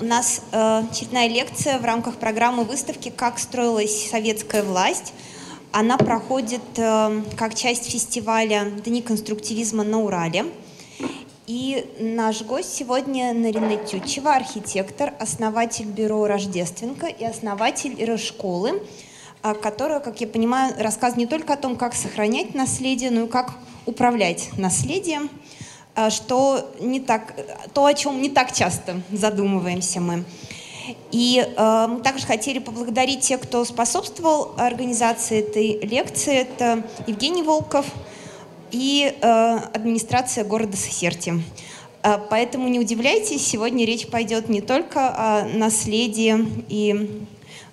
У нас э, очередная лекция в рамках программы выставки «Как строилась советская власть». Она проходит э, как часть фестиваля «Дни конструктивизма на Урале». И наш гость сегодня Нарина Тютчева, архитектор, основатель бюро «Рождественка» и основатель школы, э, которая, как я понимаю, рассказывает не только о том, как сохранять наследие, но и как управлять наследием – что не так, то, о чем не так часто задумываемся мы. И э, мы также хотели поблагодарить тех, кто способствовал организации этой лекции. Это Евгений Волков и э, администрация города Сосерти. Э, поэтому не удивляйтесь, сегодня речь пойдет не только о наследии и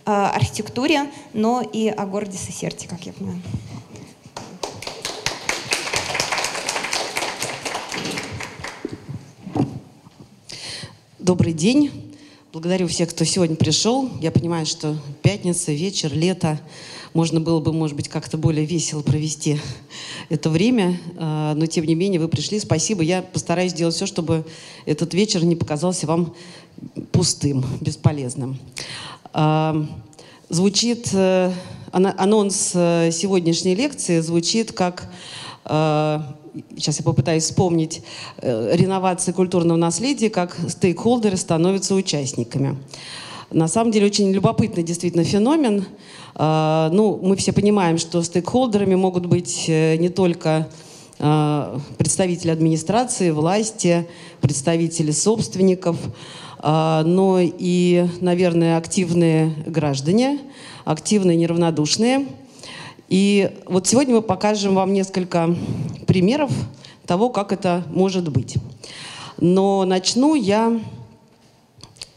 э, архитектуре, но и о городе Сосерти, как я понимаю. Добрый день. Благодарю всех, кто сегодня пришел. Я понимаю, что пятница, вечер, лето. Можно было бы, может быть, как-то более весело провести это время. А, но, тем не менее, вы пришли. Спасибо. Я постараюсь сделать все, чтобы этот вечер не показался вам пустым, бесполезным. А, звучит э, анонс э, сегодняшней лекции звучит как э, сейчас я попытаюсь вспомнить, э, реновации культурного наследия, как стейкхолдеры становятся участниками. На самом деле очень любопытный действительно феномен. Э, ну, мы все понимаем, что стейкхолдерами могут быть э, не только представители администрации, власти, представители собственников, но и, наверное, активные граждане, активные неравнодушные – и вот сегодня мы покажем вам несколько примеров того, как это может быть. Но начну я,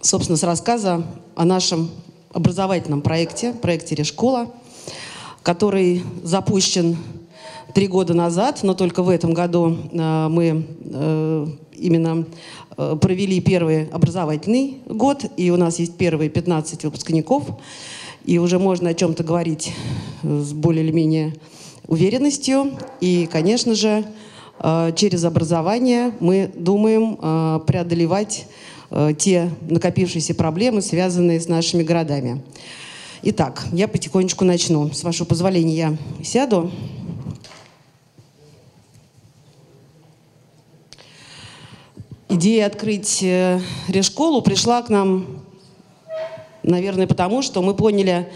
собственно, с рассказа о нашем образовательном проекте, проекте «Решкола», который запущен три года назад, но только в этом году э, мы э, именно э, провели первый образовательный год, и у нас есть первые 15 выпускников и уже можно о чем-то говорить э, с более или менее уверенностью. И, конечно же, э, через образование мы думаем э, преодолевать те накопившиеся проблемы, связанные с нашими городами. Итак, я потихонечку начну. С вашего позволения я сяду. Идея открыть решколу пришла к нам Наверное, потому что мы поняли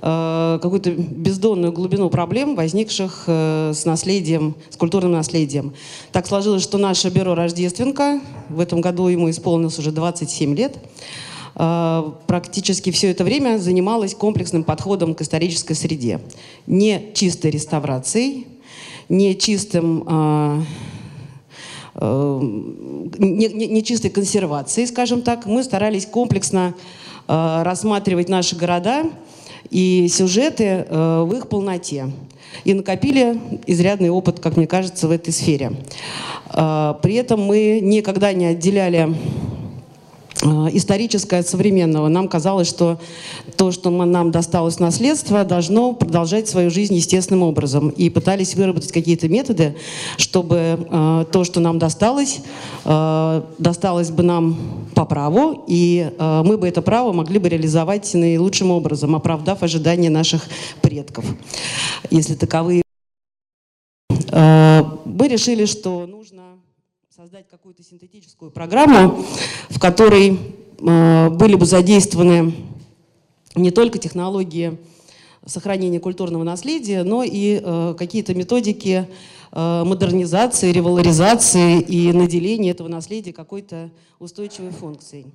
э, какую-то бездонную глубину проблем, возникших э, с наследием, с культурным наследием. Так сложилось, что наше бюро «Рождественка», в этом году ему исполнилось уже 27 лет, э, практически все это время занималось комплексным подходом к исторической среде. Не чистой реставрацией, не чистым э, э, не, не, не чистой консервацией, скажем так. Мы старались комплексно рассматривать наши города и сюжеты э, в их полноте. И накопили изрядный опыт, как мне кажется, в этой сфере. Э, при этом мы никогда не отделяли Э, историческое от современного. Нам казалось, что то, что нам досталось наследство, должно продолжать свою жизнь естественным образом. И пытались выработать какие-то методы, чтобы э, то, что нам досталось, э, досталось бы нам по праву, и э, мы бы это право могли бы реализовать наилучшим образом, оправдав ожидания наших предков, если таковые. Э, мы решили, что нужно создать какую-то синтетическую программу, в которой э, были бы задействованы не только технологии сохранения культурного наследия, но и э, какие-то методики э, модернизации, револаризации и наделения этого наследия какой-то устойчивой функцией.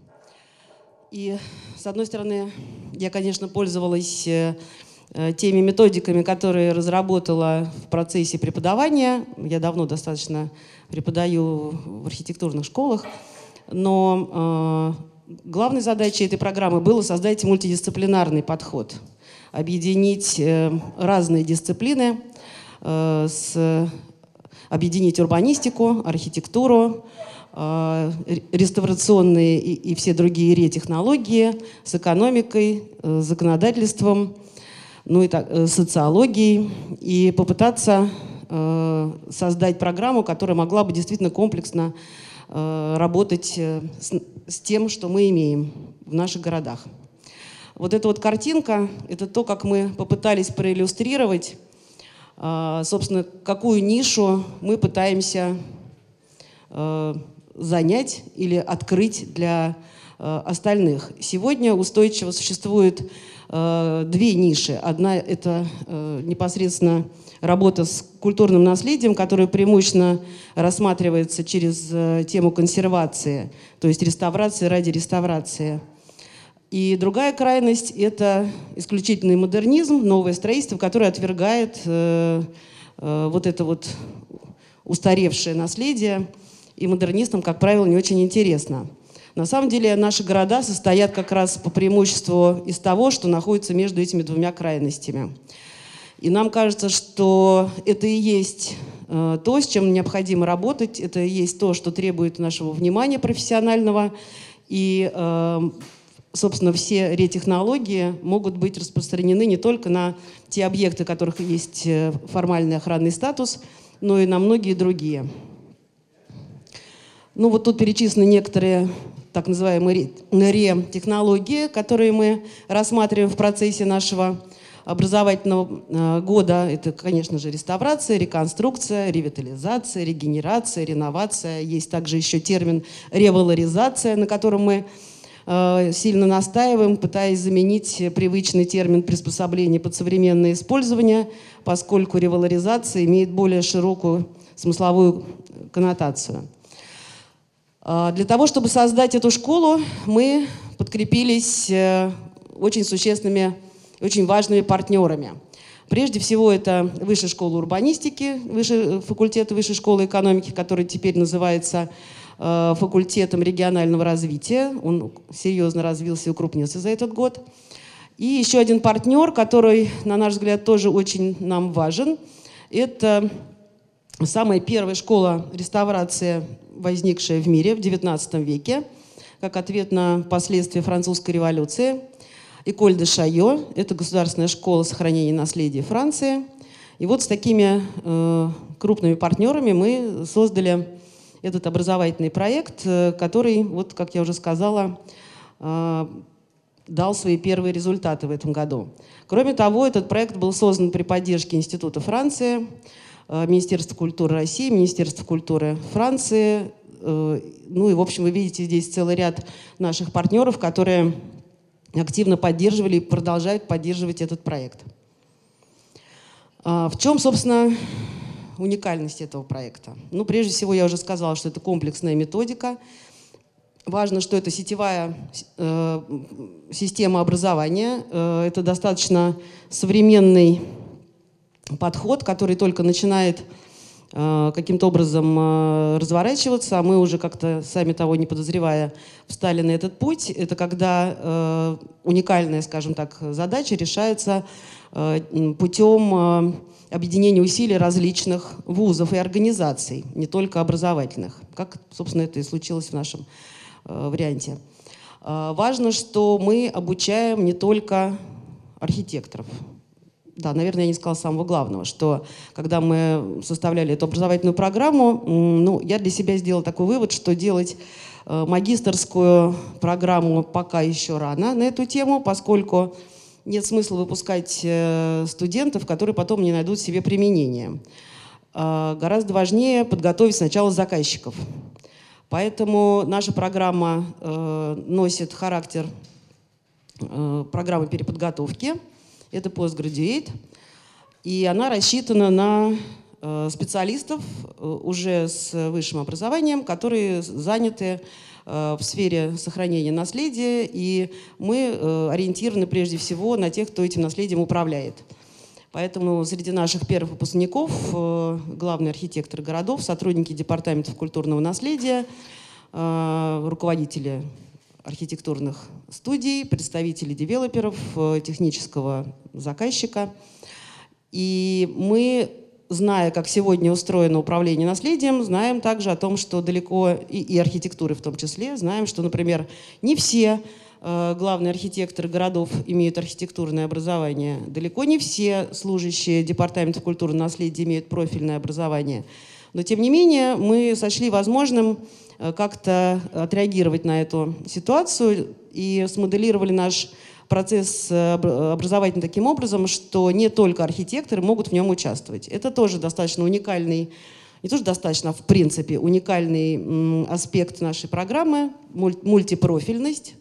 И, с одной стороны, я, конечно, пользовалась теми методиками, которые разработала в процессе преподавания. Я давно достаточно преподаю в архитектурных школах. Но э, главной задачей этой программы было создать мультидисциплинарный подход, объединить э, разные дисциплины, э, с, объединить урбанистику, архитектуру, реставрационные и, и все другие ретехнологии с экономикой, э, законодательством, ну и так, социологией, и попытаться создать программу, которая могла бы действительно комплексно работать с, с тем, что мы имеем в наших городах. Вот эта вот картинка, это то, как мы попытались проиллюстрировать, собственно, какую нишу мы пытаемся занять или открыть для остальных. Сегодня устойчиво существует Э, две ниши. Одна – это э, непосредственно работа с культурным наследием, которая преимущественно рассматривается через э, тему консервации, то есть реставрации ради реставрации. И другая крайность – это исключительный модернизм, новое строительство, которое отвергает э, э, вот это вот устаревшее наследие, и модернистам, как правило, не очень интересно. На самом деле наши города состоят как раз по преимуществу из того, что находится между этими двумя крайностями. И нам кажется, что это и есть э, то, с чем необходимо работать, это и есть то, что требует нашего внимания профессионального. И, э, собственно, все ретехнологии могут быть распространены не только на те объекты, у которых есть э, формальный охранный статус, но и на многие другие. Ну вот тут перечислены некоторые так называемые РЕ-технологии, которые мы рассматриваем в процессе нашего образовательного э, года. Это, конечно же, реставрация, реконструкция, ревитализация, регенерация, реновация. Есть также еще термин ревалоризация, на котором мы э, сильно настаиваем, пытаясь заменить привычный термин приспособления под современное использование, поскольку ревалоризация имеет более широкую смысловую коннотацию. А, для того, чтобы создать эту школу, мы подкрепились э, очень существенными, очень важными партнерами. Прежде всего, это Высшая школа урбанистики, высший, факультет Высшей школы экономики, который теперь называется э, факультетом регионального развития. Он серьезно развился и укрупнился за этот год. И еще один партнер, который, на наш взгляд, тоже очень нам важен, это самая первая школа реставрации возникшая в мире в XIX веке, как ответ на последствия французской революции. Эколь де Шайо – это государственная школа сохранения наследия Франции. И вот с такими э, крупными партнерами мы создали этот образовательный проект, э, который, вот, как я уже сказала, э, дал свои первые результаты в этом году. Кроме того, этот проект был создан при поддержке Института Франции, Министерство культуры России, Министерство культуры Франции. Э, ну и, в общем, вы видите здесь целый ряд наших партнеров, которые активно поддерживали и продолжают поддерживать этот проект. А в чем, собственно, уникальность этого проекта? Ну, прежде всего, я уже сказала, что это комплексная методика. Важно, что это сетевая э, система образования. Э, это достаточно современный подход, который только начинает э, каким-то образом э, разворачиваться, а мы уже как-то, сами того не подозревая, встали на этот путь. Это когда э, уникальная, скажем так, задача решается путем объединения усилий различных вузов и организаций, не только образовательных, как, собственно, это и случилось в нашем варианте. Важно, что мы обучаем не только архитекторов, да, наверное, я не сказала самого главного, что когда мы составляли эту образовательную программу, ну, я для себя сделала такой вывод, что делать э, магистрскую программу пока еще рано на эту тему, поскольку нет смысла выпускать э, студентов, которые потом не найдут себе применение. А гораздо важнее подготовить сначала заказчиков. Поэтому наша программа э, носит характер программы переподготовки – это постградуэйт. И она рассчитана на э, специалистов э, уже с высшим образованием, которые заняты э, в сфере сохранения наследия, и мы ориентированы прежде всего на тех, кто этим наследием управляет. Поэтому среди наших первых выпускников главные архитекторы городов, сотрудники департаментов культурного наследия, руководители архитектурных студий, представителей девелоперов, э, технического заказчика. И мы, зная, как сегодня устроено управление наследием, знаем также о том, что далеко, и, и архитектуры в том числе, знаем, что, например, не все э, главные архитекторы городов имеют архитектурное образование. Далеко не все служащие департамента культурного наследия имеют профильное образование. Но, тем не менее, мы сочли возможным как-то отреагировать на эту ситуацию и смоделировали наш процесс образовательный таким образом, что не только архитекторы могут в нем участвовать. Это тоже достаточно уникальный не то, что достаточно, а в принципе уникальный аспект нашей программы, мультипрофильность.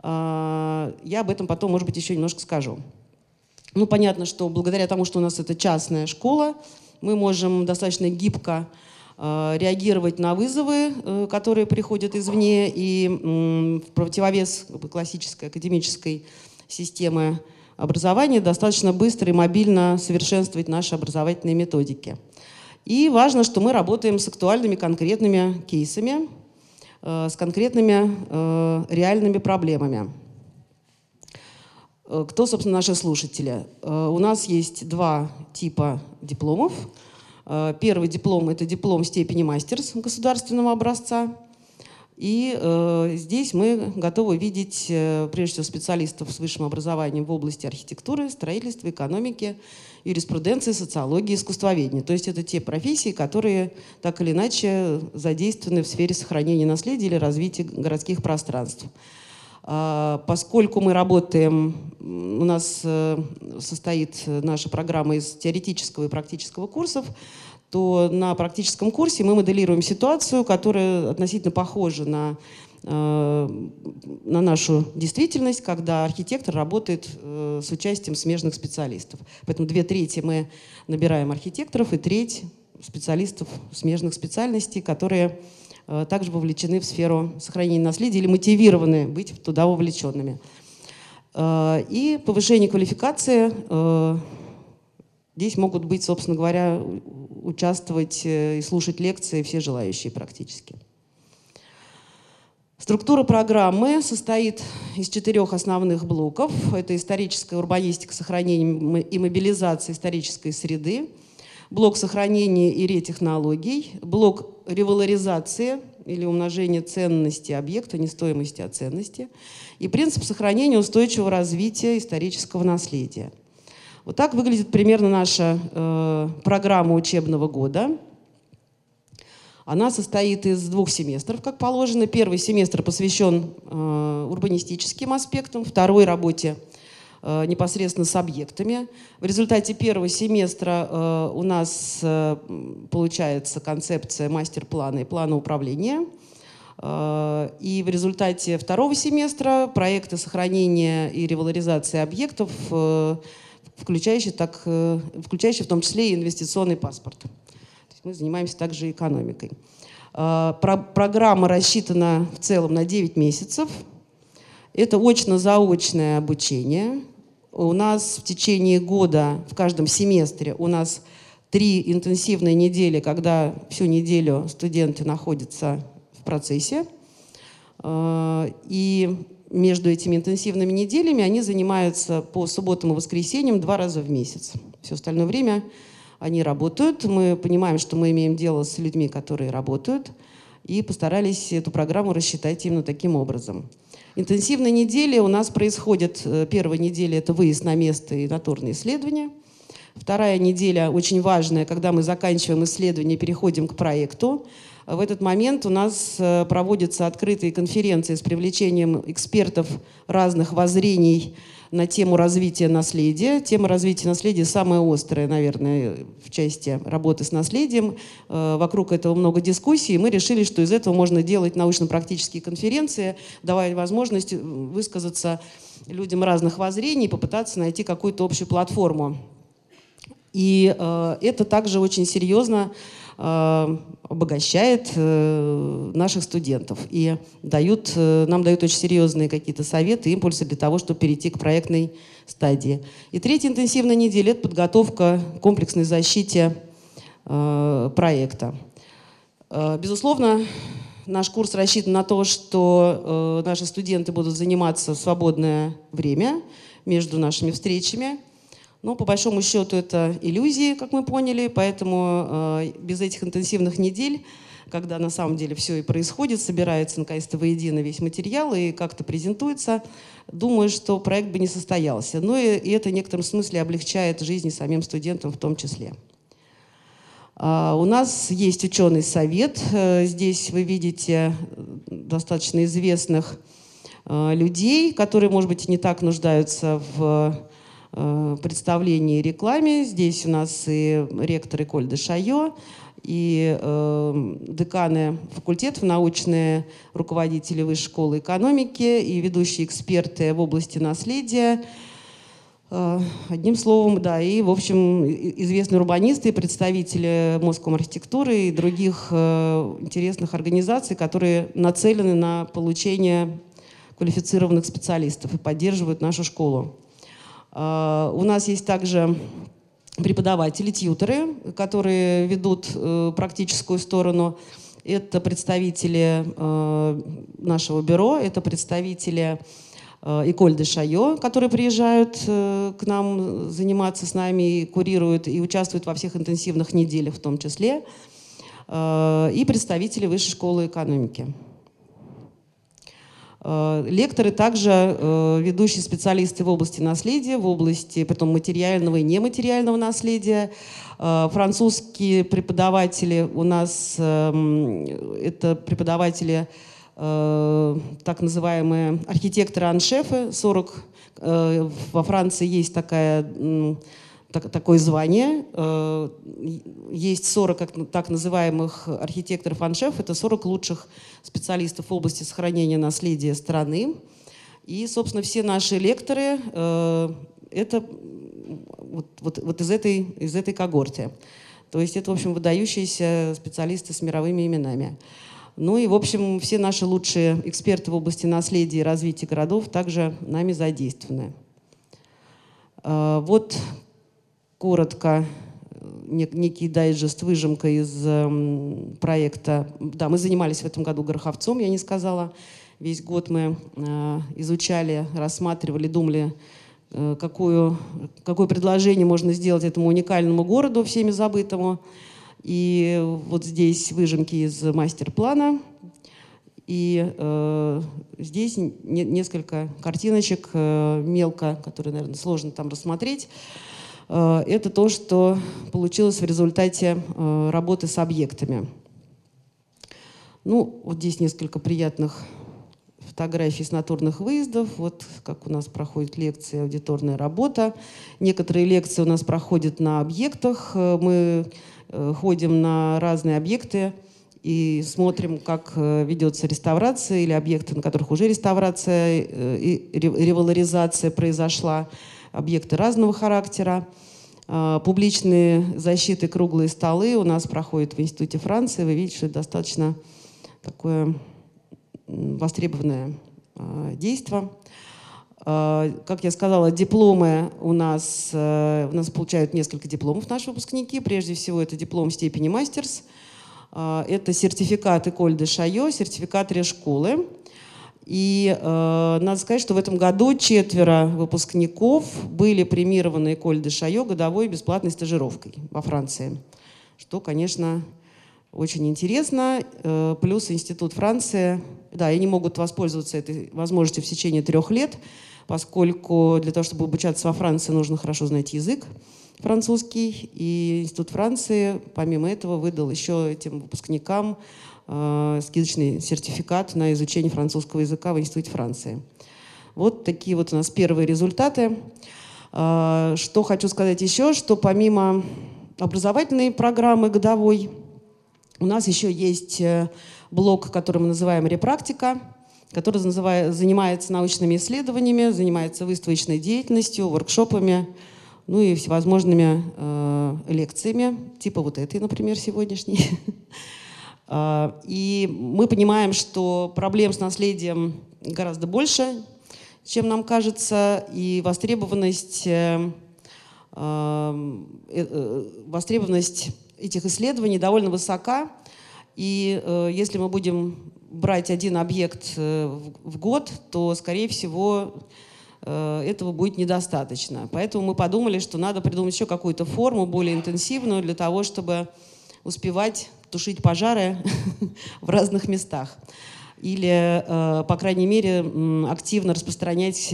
А, я об этом потом, может быть, еще немножко скажу. Ну, понятно, что благодаря тому, что у нас это частная школа, мы можем достаточно гибко реагировать на вызовы, э, которые приходят извне, и в противовес классической академической системы образования достаточно быстро и мобильно совершенствовать наши образовательные методики. И важно, что мы работаем с актуальными конкретными кейсами, э, с конкретными э, реальными проблемами. Э, кто, собственно, наши слушатели? У нас есть два типа дипломов. Первый диплом – это диплом степени мастер государственного образца. И э, здесь мы готовы видеть, э, прежде всего, специалистов с высшим образованием в области архитектуры, строительства, экономики, юриспруденции, социологии, искусствоведения. То есть это те профессии, которые так или иначе задействованы в сфере сохранения наследия или развития городских пространств. А, поскольку мы работаем, у нас э, состоит наша программа из теоретического и практического курсов, то на практическом курсе мы моделируем ситуацию, которая относительно похожа на, э, на нашу действительность, когда архитектор работает э, с участием смежных специалистов. Поэтому две трети мы набираем архитекторов и треть специалистов смежных специальностей, которые э, также вовлечены в сферу сохранения наследия или мотивированы быть туда вовлеченными. И повышение квалификации Здесь могут быть, собственно говоря, участвовать э, и слушать лекции все желающие практически. Структура программы состоит из четырех основных блоков. Это историческая урбанистика, сохранение и мобилизация исторической среды, блок сохранения и ретехнологий, блок револаризации или умножения ценности объекта, не стоимости, а ценности, и принцип сохранения устойчивого развития исторического наследия – вот так выглядит примерно наша э, программа учебного года. Она состоит из двух семестров, как положено. Первый семестр посвящен э, урбанистическим аспектам, второй работе непосредственно с объектами. В результате первого семестра э, у нас э, получается концепция мастер-плана и плана управления. Э, и в результате второго семестра проекты сохранения и револаризации объектов э, включающий, так, э, включающий в том числе и инвестиционный паспорт. То есть мы занимаемся также экономикой. Про программа рассчитана в целом на 9 месяцев. Это очно-заочное обучение. У нас в течение года, в каждом семестре, у нас три интенсивные недели, когда всю неделю студенты находятся в процессе. А, и между этими интенсивными неделями они занимаются по субботам и воскресеньям два раза в месяц. Все остальное время они работают. Мы понимаем, что мы имеем дело с людьми, которые работают, и постарались эту программу рассчитать именно таким образом. Интенсивные недели у нас происходят. Э, первая неделя – это выезд на место и натурные исследования. Вторая неделя очень важная, когда мы заканчиваем исследование, переходим к проекту. В этот момент у нас э, проводятся открытые конференции с привлечением экспертов разных воззрений на тему развития наследия. Тема развития наследия самая острая, наверное, в части работы с наследием. Э, вокруг этого много дискуссий, мы решили, что из этого можно делать научно-практические конференции, давая возможность высказаться людям разных воззрений, попытаться найти какую-то общую платформу. И э, это также очень серьезно обогащает э, наших студентов и дают, э, нам дают очень серьезные какие-то советы, импульсы для того, чтобы перейти к проектной стадии. И третья интенсивная неделя – это подготовка к комплексной защите проекта. Безусловно, наш курс рассчитан на то, что наши студенты будут заниматься в свободное время между нашими встречами – но по большому счету это иллюзии, как мы поняли, поэтому э, без этих интенсивных недель, когда на самом деле все и происходит, собирается наконец-то воедино весь материал и как-то презентуется, думаю, что проект бы не состоялся. Но и, и это в некотором смысле облегчает жизнь самим студентам в том числе. А, у нас есть ученый совет. Здесь вы видите достаточно известных людей, которые, может быть, не так нуждаются в представлении и рекламе. Здесь у нас и ректор Эколь де Шайо, и э, деканы факультетов, научные руководители Высшей школы экономики и ведущие эксперты в области наследия. Э, одним словом, да, и, в общем, известные урбанисты, представители Москвы архитектуры и других э, интересных организаций, которые нацелены на получение квалифицированных специалистов и поддерживают нашу школу. Э, у нас есть также преподаватели, тьютеры, которые ведут э, практическую сторону. Это представители э, нашего бюро, это представители э, Эколь де Шайо, которые приезжают к нам заниматься с нами, и курируют и участвуют во всех интенсивных неделях в том числе, и представители Высшей школы экономики. Э, лекторы также э, ведущие специалисты в области наследия, в области потом материального и нематериального наследия. Э, французские преподаватели у нас эм, это преподаватели так называемые архитекторы-аншефы. 40 во Франции есть такая так, такое звание. Э, есть 40 как, так называемых архитекторов аншеф, это 40 лучших специалистов в области сохранения наследия страны. И, собственно, все наши лекторы э, это вот, вот, вот из, этой, из этой когорты. То есть это, в общем, выдающиеся специалисты с мировыми именами. Ну и, в общем, все наши лучшие эксперты в области наследия и развития городов также нами задействованы. Э, вот коротко некий дайджест, выжимка из э, проекта. Да, мы занимались в этом году Гороховцом, я не сказала. Весь год мы э, изучали, рассматривали, думали, э, какую, какое предложение можно сделать этому уникальному городу, всеми забытому. И вот здесь выжимки из мастер-плана. И э, здесь не, несколько картиночек э, мелко, которые, наверное, сложно там рассмотреть. Э, это то, что получилось в результате э, работы с объектами. Ну, вот здесь несколько приятных фотографий с натурных выездов, вот как у нас проходит лекция, аудиторная работа. Некоторые лекции у нас проходят на объектах. Э, мы ходим на разные объекты и смотрим, как ведется реставрация или объекты, на которых уже реставрация и револаризация произошла объекты разного характера. А, публичные защиты, круглые столы у нас проходят в Институте Франции. Вы видите, что это достаточно такое востребованное а, действие. А, как я сказала, дипломы у нас, у нас получают несколько дипломов наши выпускники. Прежде всего, это диплом степени мастерс. Это сертификат Эколь де Шайо, сертификат Решколы. И э, надо сказать, что в этом году четверо выпускников были премированы Эколь де Шайо годовой бесплатной стажировкой во Франции. Что, конечно, очень интересно. Э, плюс Институт Франции, да, они могут воспользоваться этой возможностью в течение трех лет, поскольку для того, чтобы обучаться во Франции, нужно хорошо знать язык французский. И Институт Франции, помимо этого, выдал еще этим выпускникам э, скидочный сертификат на изучение французского языка в Институте Франции. Вот такие вот у нас первые результаты. Э, что хочу сказать еще, что помимо образовательной программы годовой, у нас еще есть э, блок, который мы называем «Репрактика», который занимается научными исследованиями, занимается выставочной деятельностью, воркшопами, ну и всевозможными э, лекциями, типа вот этой, например, сегодняшней. А, и мы понимаем, что проблем с наследием гораздо больше, чем нам кажется, и востребованность, э, э, э, востребованность этих исследований довольно высока. И если мы будем брать один объект в год, то, скорее всего, этого будет недостаточно. Поэтому мы подумали, что надо придумать еще какую-то форму более интенсивную для того, чтобы успевать тушить пожары в разных местах. или, по крайней мере, активно распространять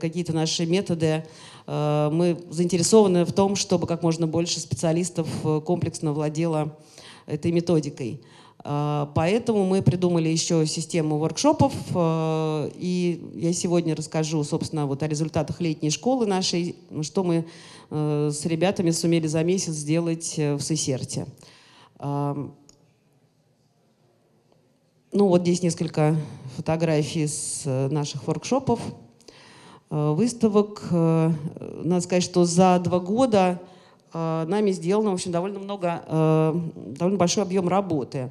какие-то наши методы. Мы заинтересованы в том, чтобы как можно больше специалистов комплексно владело этой методикой. Поэтому мы придумали еще систему воркшопов, и я сегодня расскажу, собственно, вот о результатах летней школы нашей, что мы с ребятами сумели за месяц сделать э, в Сесерте. Ну вот здесь несколько фотографий с э, наших воркшопов, выставок. Э, надо сказать, что за два года Э, нами сделано, в общем, довольно много, э, довольно большой объем работы.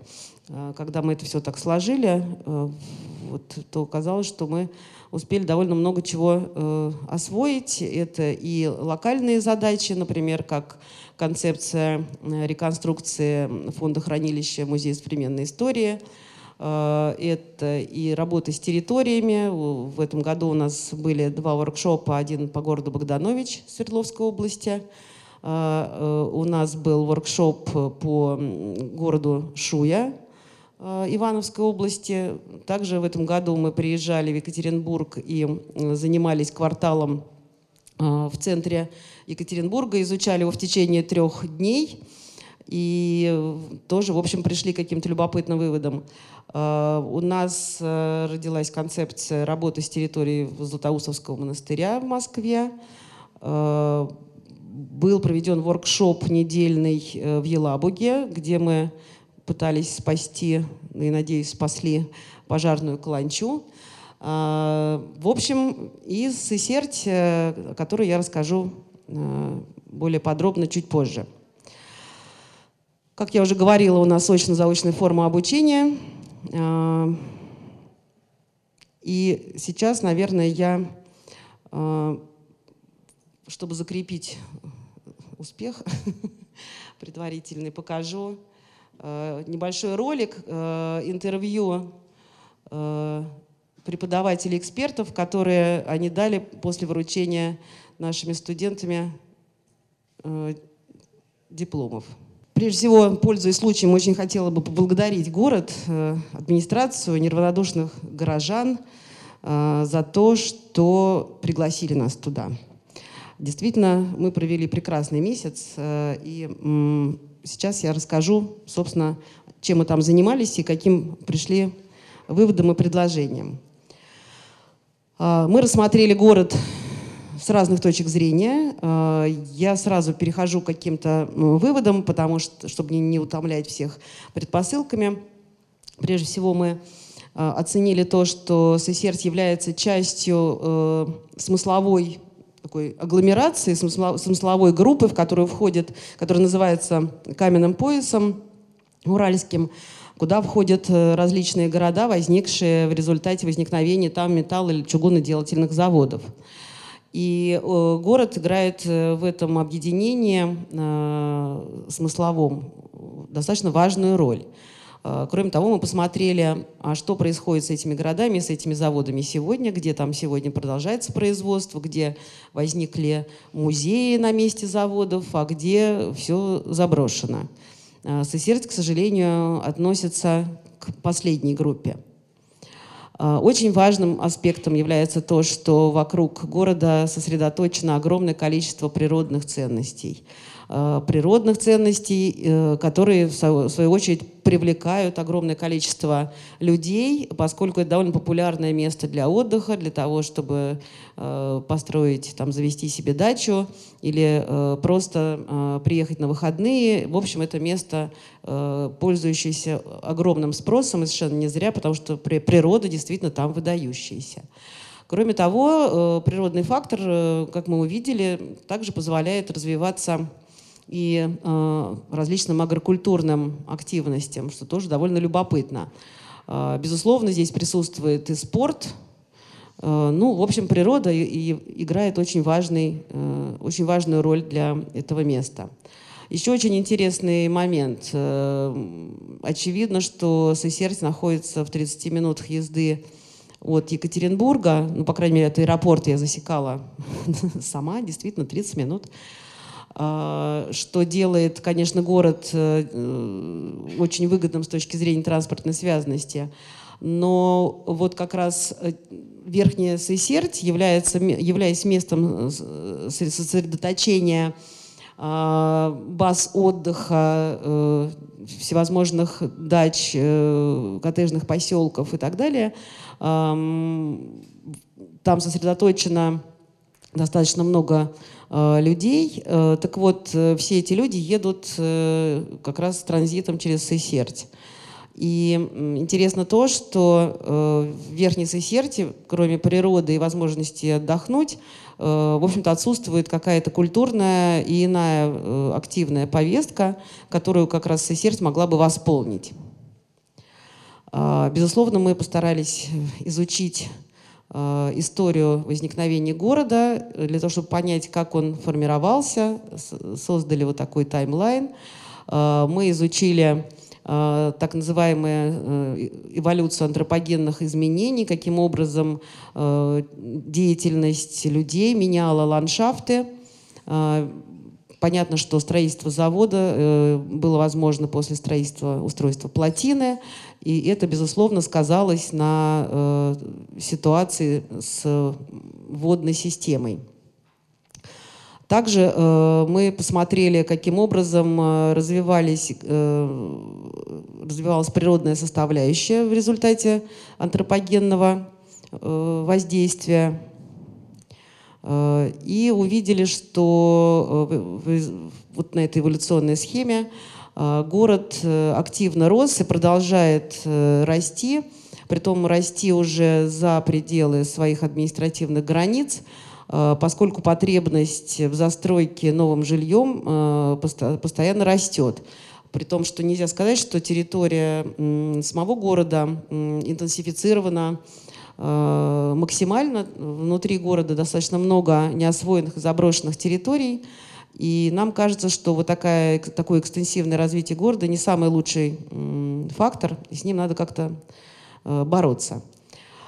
Э, когда мы это все так сложили, вот, то оказалось, что мы успели довольно много чего освоить. Это и локальные задачи, например, как концепция реконструкции фонда хранилища Музея современной истории. Это и работа с территориями. В этом году у нас были два воркшопа, один по городу Богданович Свердловской области – э, у нас был воркшоп по городу Шуя э, Ивановской области. Также в этом году мы приезжали в Екатеринбург и занимались кварталом э, в центре Екатеринбурга, изучали его в течение трех дней и тоже, в общем, пришли к каким-то любопытным выводам. У нас родилась концепция работы с территорией Златоустовского монастыря в Москве был проведен воркшоп недельный э, в Елабуге, где мы пытались спасти, и, надеюсь, спасли пожарную каланчу. В общем, из Сесерть, о которой я расскажу э, более подробно чуть позже. Как я уже говорила, у нас очно-заочная форма обучения. А, и сейчас, наверное, я э, чтобы закрепить успех предварительный, покажу э, небольшой ролик, э, интервью э, преподавателей экспертов, которые они дали после вручения нашими студентами дипломов. Прежде всего, пользуясь случаем, очень хотела бы поблагодарить город, администрацию, неравнодушных горожан за то, что пригласили нас туда. Действительно, мы провели прекрасный месяц, э, и сейчас я расскажу, собственно, чем мы там занимались и каким пришли выводом и предложением. А, мы рассмотрели город с разных точек зрения. А, я сразу перехожу к каким-то выводам, потому что, чтобы не утомлять всех предпосылками. Прежде всего, мы а, оценили то, что СССР является частью э, смысловой такой агломерации, смысловой группы, в которую входит, которая называется каменным поясом уральским, куда входят э, различные города, возникшие в результате возникновения там металл- или чугуноделательных заводов. И э, город играет э, в этом объединении э, смысловом достаточно важную роль. Кроме того, мы посмотрели, а что происходит с этими городами, с этими заводами сегодня, где там сегодня продолжается производство, где возникли музеи на месте заводов, а где все заброшено. Сесердь, к сожалению, относится к последней группе. Э, очень важным аспектом является то, что вокруг города сосредоточено огромное количество природных ценностей – Э, природных ценностей, э, которые, в свою очередь, привлекают огромное количество людей, поскольку это довольно популярное место для отдыха, для того, чтобы э, построить, там, завести себе дачу или просто приехать на выходные. В общем, это место, пользующееся огромным спросом, и совершенно не зря, потому что природа действительно там выдающаяся. Кроме того, природный фактор, как мы увидели, также позволяет развиваться и э, различным агрокультурным активностям, что тоже довольно любопытно. Э, безусловно, здесь присутствует и спорт. Э, ну, в общем, природа и, и играет очень, важный, э, очень важную роль для этого места. Еще очень интересный момент. Э, очевидно, что Сесерть находится в 30 минутах езды от Екатеринбурга, ну, по крайней мере, от аэропорта я засекала сама, действительно, 30 минут. А, что делает, конечно, город э, очень выгодным с точки зрения транспортной связанности. Но вот как раз Верхняя Сысерть, является, являясь местом сосредоточения баз отдыха, всевозможных дач, коттеджных поселков и так далее, там сосредоточено достаточно много э, людей. Э, так вот, э, все эти люди едут э, как раз транзитом через Сысерть. И интересно то, что э, в Верхней Сысерте, кроме природы и возможности отдохнуть, э, в общем-то отсутствует какая-то культурная и иная э, активная повестка, которую как раз Сысерть могла бы восполнить. Э, безусловно, мы постарались изучить Э, историю возникновения города, для того, чтобы понять, как он формировался, создали вот такой таймлайн. Э, мы изучили э, так называемую эволюцию антропогенных изменений, каким образом деятельность людей меняла ландшафты. Понятно, что строительство завода было возможно после строительства устройства плотины. И это, безусловно, сказалось на э, ситуации с водной системой. Также э, мы посмотрели, каким образом э, развивались, э, развивалась природная составляющая в результате антропогенного э, воздействия. Э, и увидели, что э, вот на этой эволюционной схеме а, город э, активно рос и продолжает э, расти, притом расти уже за пределы своих административных границ, поскольку потребность в застройке новым жильем э, постоянно растет. При том, что нельзя сказать, что территория самого города интенсифицирована максимально. Внутри города достаточно много неосвоенных заброшенных территорий, и нам кажется, что вот такая, такое экстенсивное развитие города не самый лучший фактор, и с ним надо как-то э, бороться.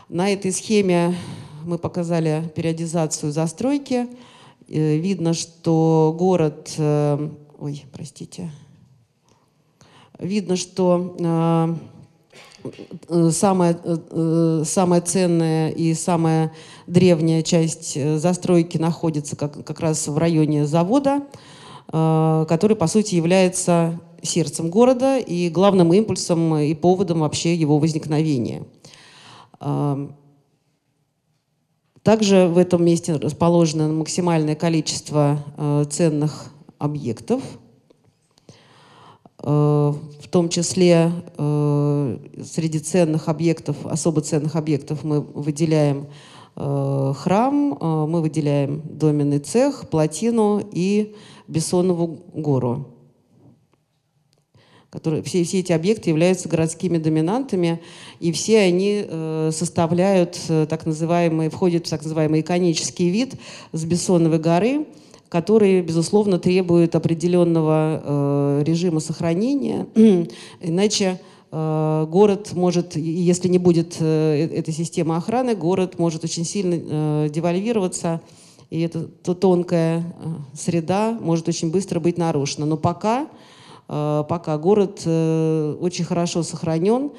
На этой схеме мы показали периодизацию застройки. Э, видно, что город... Э, ой, простите. Видно, что Э, самая, э, э, самая ценная и самая древняя часть застройки находится как, как раз в районе завода, который, по сути, является сердцем города и главным импульсом и поводом вообще его возникновения. Также в этом месте расположено максимальное количество ценных объектов – Э, в том числе э, среди ценных объектов, особо ценных объектов мы выделяем э, храм, мы выделяем доменный цех, плотину и Бессонову гору. Которые, все, все эти объекты являются городскими доминантами, и все они э, составляют так называемый, входят в так называемый иконический вид с Бессоновой горы – которые, безусловно, требуют определенного э, режима сохранения, иначе э, город может, если не будет э, э, этой системы охраны, город может очень сильно э, девальвироваться, и эта то тонкая э, среда может очень быстро быть нарушена. Но пока, э, пока город э, очень хорошо сохранен,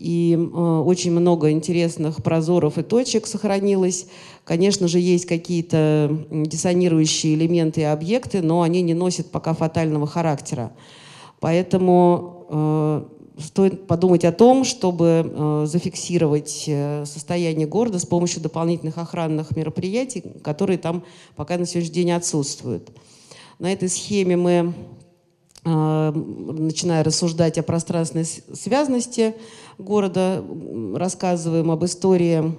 и э, очень много интересных прозоров и точек сохранилось. Конечно же, есть какие-то диссонирующие элементы и объекты, но они не носят пока фатального характера. Поэтому э, стоит подумать о том, чтобы э, зафиксировать э, состояние города с помощью дополнительных охранных мероприятий, которые там пока на сегодняшний день отсутствуют. На этой схеме мы а, начиная рассуждать о пространственной связности города, рассказываем об истории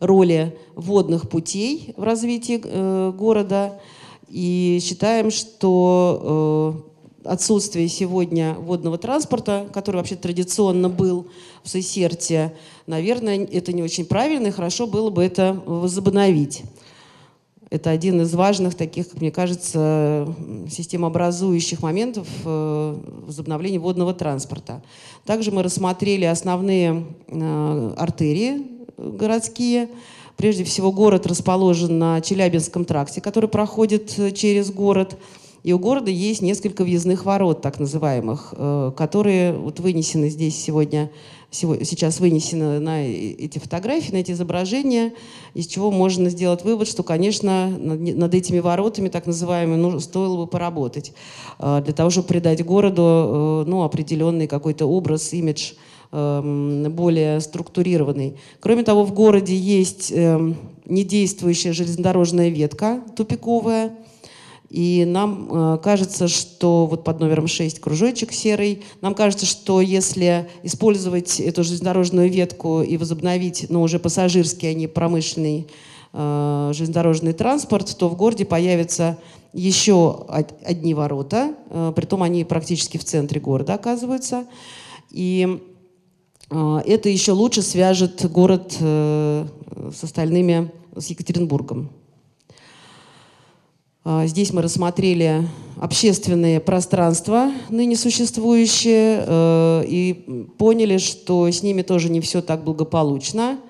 роли водных путей в развитии э, города и считаем, что э, отсутствие сегодня водного транспорта, который вообще традиционно был в Сесерте, наверное, это не очень правильно, и хорошо было бы это возобновить. Это один из важных таких, как мне кажется, системообразующих моментов э, возобновления водного транспорта. Также мы рассмотрели основные э, артерии городские. Прежде всего, город расположен на Челябинском тракте, который проходит э, через город. И у города есть несколько въездных ворот, так называемых, которые вот вынесены здесь сегодня сейчас вынесено на эти фотографии, на эти изображения, из чего можно сделать вывод, что, конечно, над этими воротами, так называемыми, ну, стоило бы поработать для того, чтобы придать городу ну, определенный какой-то образ, имидж, Эм, более структурированный. Кроме того, в городе есть эм, недействующая железнодорожная ветка тупиковая, и нам э, кажется, что вот под номером 6 кружочек серый, нам кажется, что если использовать эту железнодорожную ветку и возобновить, но ну, уже пассажирский, а не промышленный э, железнодорожный транспорт, то в городе появятся еще одни ворота, э, притом они практически в центре города оказываются. И а, это еще лучше свяжет город э, с остальными, с Екатеринбургом. А, здесь мы рассмотрели общественные пространства, ныне существующие, э, и поняли, что с ними тоже не все так благополучно.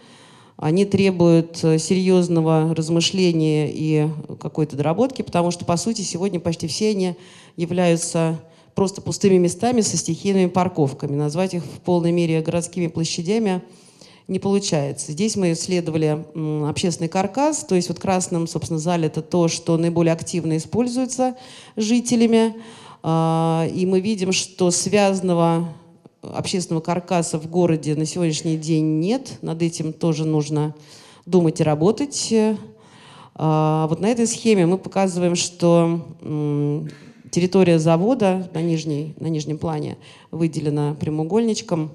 Они требуют серьезного размышления и какой-то доработки, потому что, по сути, сегодня почти все они являются просто пустыми местами со стихийными парковками. Назвать их в полной мере городскими площадями не получается. Здесь мы исследовали общественный каркас, то есть вот красным, собственно, зале это то, что наиболее активно используется жителями. А, и мы видим, что связанного общественного каркаса в городе на сегодняшний день нет. Над этим тоже нужно думать и работать. А, вот на этой схеме мы показываем, что Территория завода на, нижней, на нижнем плане выделена прямоугольничком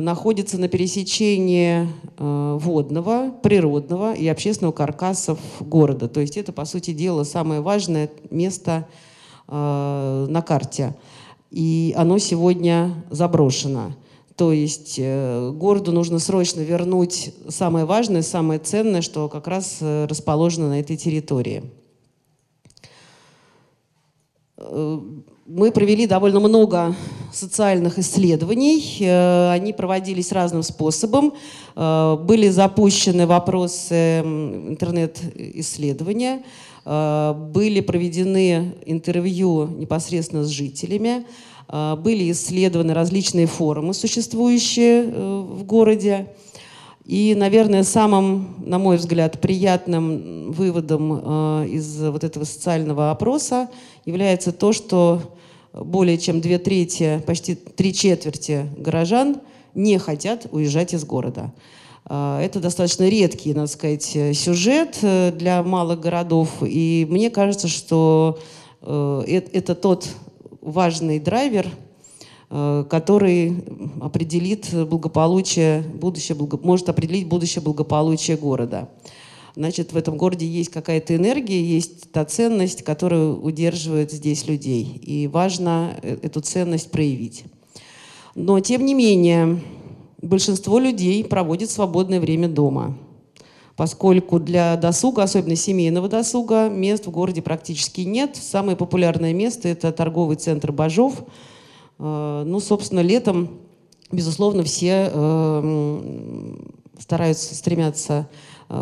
находится на пересечении э, водного, природного и общественного каркасов города. То есть это, по сути дела, самое важное место э, на карте. И оно сегодня заброшено. То есть э, городу нужно срочно вернуть самое важное, самое ценное, что как раз расположено на этой территории. Э, мы провели довольно много социальных исследований. Э, они проводились разным способом. Э, были запущены вопросы интернет-исследования. Были проведены интервью непосредственно с жителями. Были исследованы различные форумы, существующие в городе. И, наверное, самым, на мой взгляд, приятным выводом э, из вот этого социального опроса является то, что более чем две трети, почти три четверти горожан не хотят уезжать из города. Э, это достаточно редкий, надо сказать, сюжет э, для малых городов. И мне кажется, что э, это тот важный драйвер, Э, который определит благополучие, будущее, может определить будущее благополучие города. Значит, в этом городе есть какая-то энергия, есть та ценность, которая удерживает здесь людей. И важно э, эту ценность проявить. Но, тем не менее, большинство людей проводит свободное время дома, поскольку для досуга, особенно семейного досуга, мест в городе практически нет. Самое популярное место – это торговый центр «Бажов», Э, ну, собственно, летом, безусловно, все э, стараются, стремятся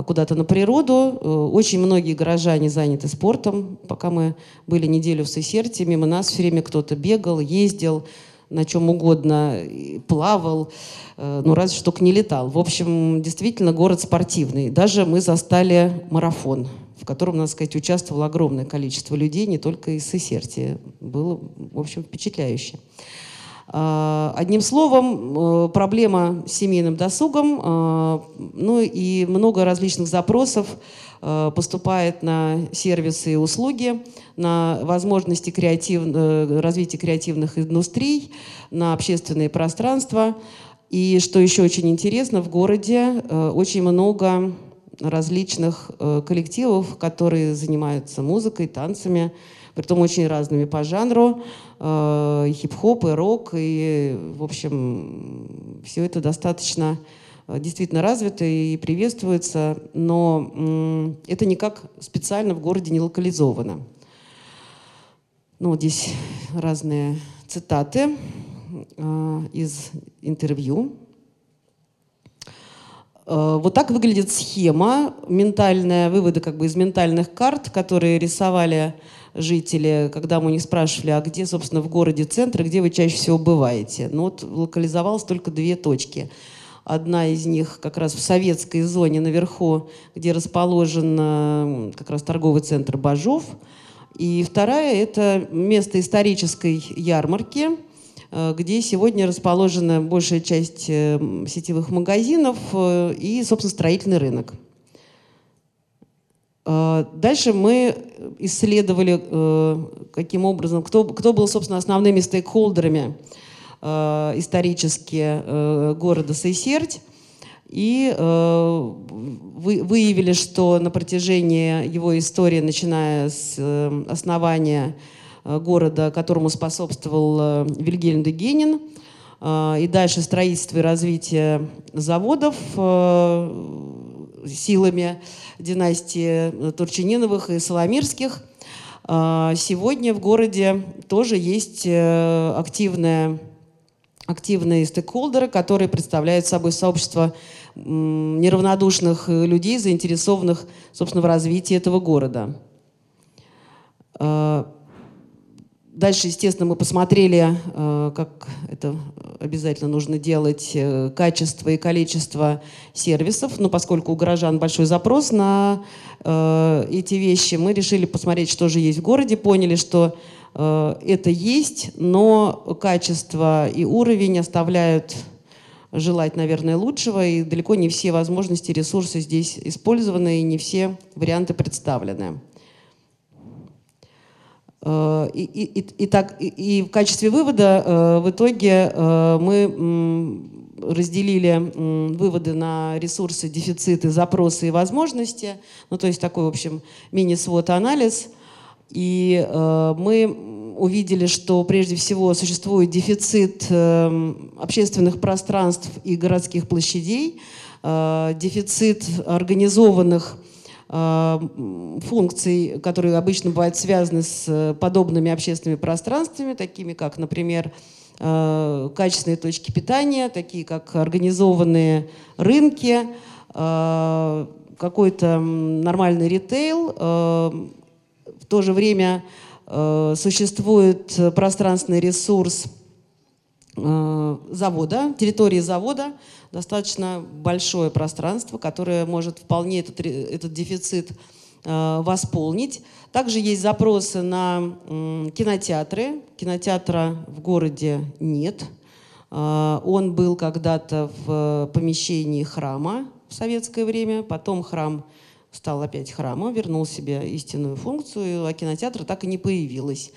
куда-то на природу. Очень многие горожане заняты спортом. Пока мы были неделю в Сесерте, мимо нас все время кто-то бегал, ездил, на чем угодно, плавал, ну разве что не летал. В общем, действительно город спортивный. Даже мы застали марафон, в котором, надо сказать, участвовало огромное количество людей, не только из Сесерти. Было, в общем, впечатляюще. А, одним словом, э, проблема с семейным досугом, а, ну и много различных запросов э, поступает на сервисы и услуги, на возможности креатив... Э, развития креативных индустрий, на общественные пространства. И что еще очень интересно, в городе очень много различных коллективов, которые занимаются музыкой, танцами, притом очень разными по жанру, э, и хип-хоп, и рок, и, в общем, все это достаточно э, действительно развито и приветствуется, но это никак специально в городе не локализовано. Ну, здесь разные цитаты э, из интервью. Вот так выглядит схема, ментальная, выводы как бы из ментальных карт, которые рисовали жители, когда мы них спрашивали, а где, собственно, в городе центр, где вы чаще всего бываете. Ну вот локализовалось только две точки. Одна из них как раз в советской зоне наверху, где расположен как раз торговый центр Бажов. И вторая – это место исторической ярмарки, э, где сегодня расположена большая часть э, сетевых магазинов э, и, собственно, строительный рынок. Дальше мы исследовали, каким образом, кто, кто был, собственно, основными стейкхолдерами э, исторически э, города Сейсерть. И э, вы, выявили, что на протяжении его истории, начиная с э, основания э, города, которому способствовал э, Вильгельм де Генин, э, и дальше строительство и развитие заводов э, силами династии Турчининовых и Соломирских. Э, сегодня в городе тоже есть э, активная активные стейкхолдеры, которые представляют собой сообщество неравнодушных э, людей, заинтересованных, собственно, в развитии этого города. Дальше, естественно, мы посмотрели, э, как это обязательно нужно делать, э, качество и количество сервисов. Но поскольку у горожан большой запрос на эти вещи, мы решили посмотреть, что же есть в городе, поняли, что Э, это есть, но качество и уровень оставляют желать, наверное, лучшего, и далеко не все возможности, ресурсы здесь использованы, и не все варианты представлены. Э, и, и, и, так, и, в качестве вывода э, в итоге мы разделили выводы на ресурсы, дефициты, запросы и возможности. Ну, то есть такой, в общем, мини-свод-анализ – и э, мы увидели, что прежде всего существует дефицит э, общественных пространств и городских площадей, э, дефицит организованных э, функций, которые обычно бывают связаны с подобными общественными пространствами, такими как, например, э, качественные точки питания, такие как организованные рынки, э, какой-то нормальный ритейл, то же время э, существует пространственный ресурс э, завода, территории завода, достаточно большое пространство, которое может вполне этот, этот дефицит э, восполнить. Также есть запросы на э, кинотеатры. Кинотеатра в городе нет. Э, он был когда-то в помещении храма в советское время, потом храм стал опять храмом, вернул себе истинную функцию, а кинотеатра так и не появилось.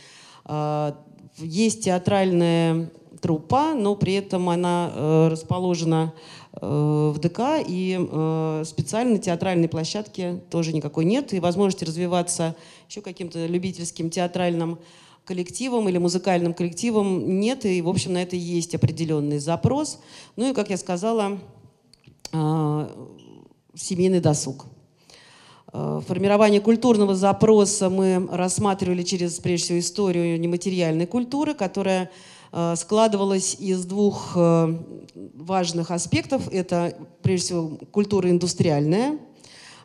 Есть театральная труппа, но при этом она э, расположена э, в ДК, и э, специальной театральной площадки тоже никакой нет, и возможности развиваться еще каким-то любительским театральным коллективом или музыкальным коллективом нет, и, в общем, на это есть определенный запрос. Ну и, как я сказала, семейный досуг. Формирование культурного запроса мы рассматривали через, прежде всего, историю нематериальной культуры, которая складывалась из двух э, важных аспектов. Это, прежде всего, культура индустриальная,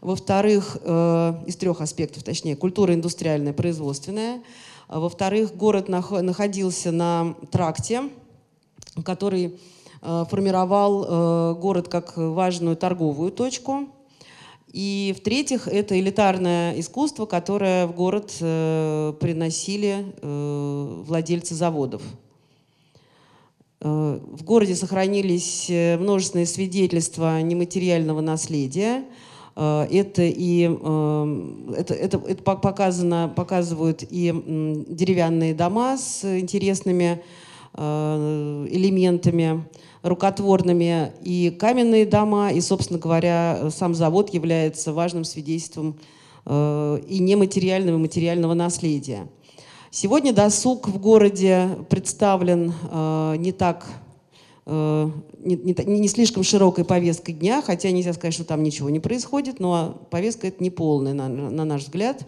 во-вторых, из трех аспектов, точнее, культура индустриальная, производственная. Во-вторых, город находился на тракте, который формировал город как важную торговую точку – и в-третьих, это элитарное искусство, которое в город э, приносили э, владельцы заводов. Э, в городе сохранились э, множественные свидетельства нематериального наследия. Э, это и э, это, это, это показано, показывают и деревянные дома с интересными элементами рукотворными и каменные дома, и, собственно говоря, сам завод является важным свидетельством и нематериального, и материального наследия. Сегодня досуг в городе представлен э, не так э, не, не, не слишком широкой повесткой дня, хотя нельзя сказать, что там ничего не происходит, но повестка это не полная, на, на наш взгляд.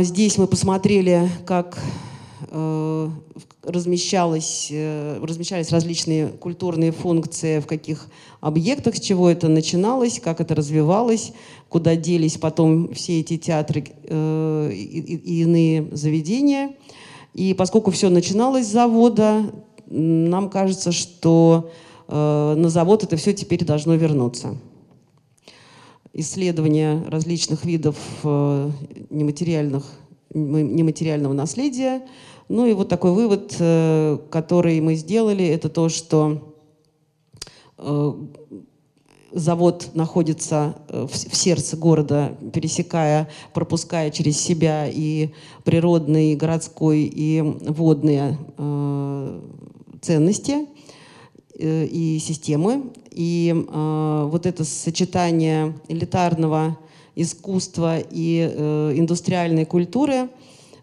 Здесь мы посмотрели, как э, размещалось, э, размещались различные культурные функции, в каких объектах, с чего это начиналось, как это развивалось, куда делись потом все эти театры э, и, иные заведения. И поскольку все начиналось с завода, нам кажется, что э, на завод это все теперь должно вернуться. Исследования различных видов э, нематериальных нематериального наследия. Ну и вот такой вывод, э, который мы сделали, это то, что э, завод находится э, в сердце города, пересекая, пропуская через себя и природный, и городской, и водные ценности и системы. И вот это сочетание элитарного искусства и э, индустриальной культуры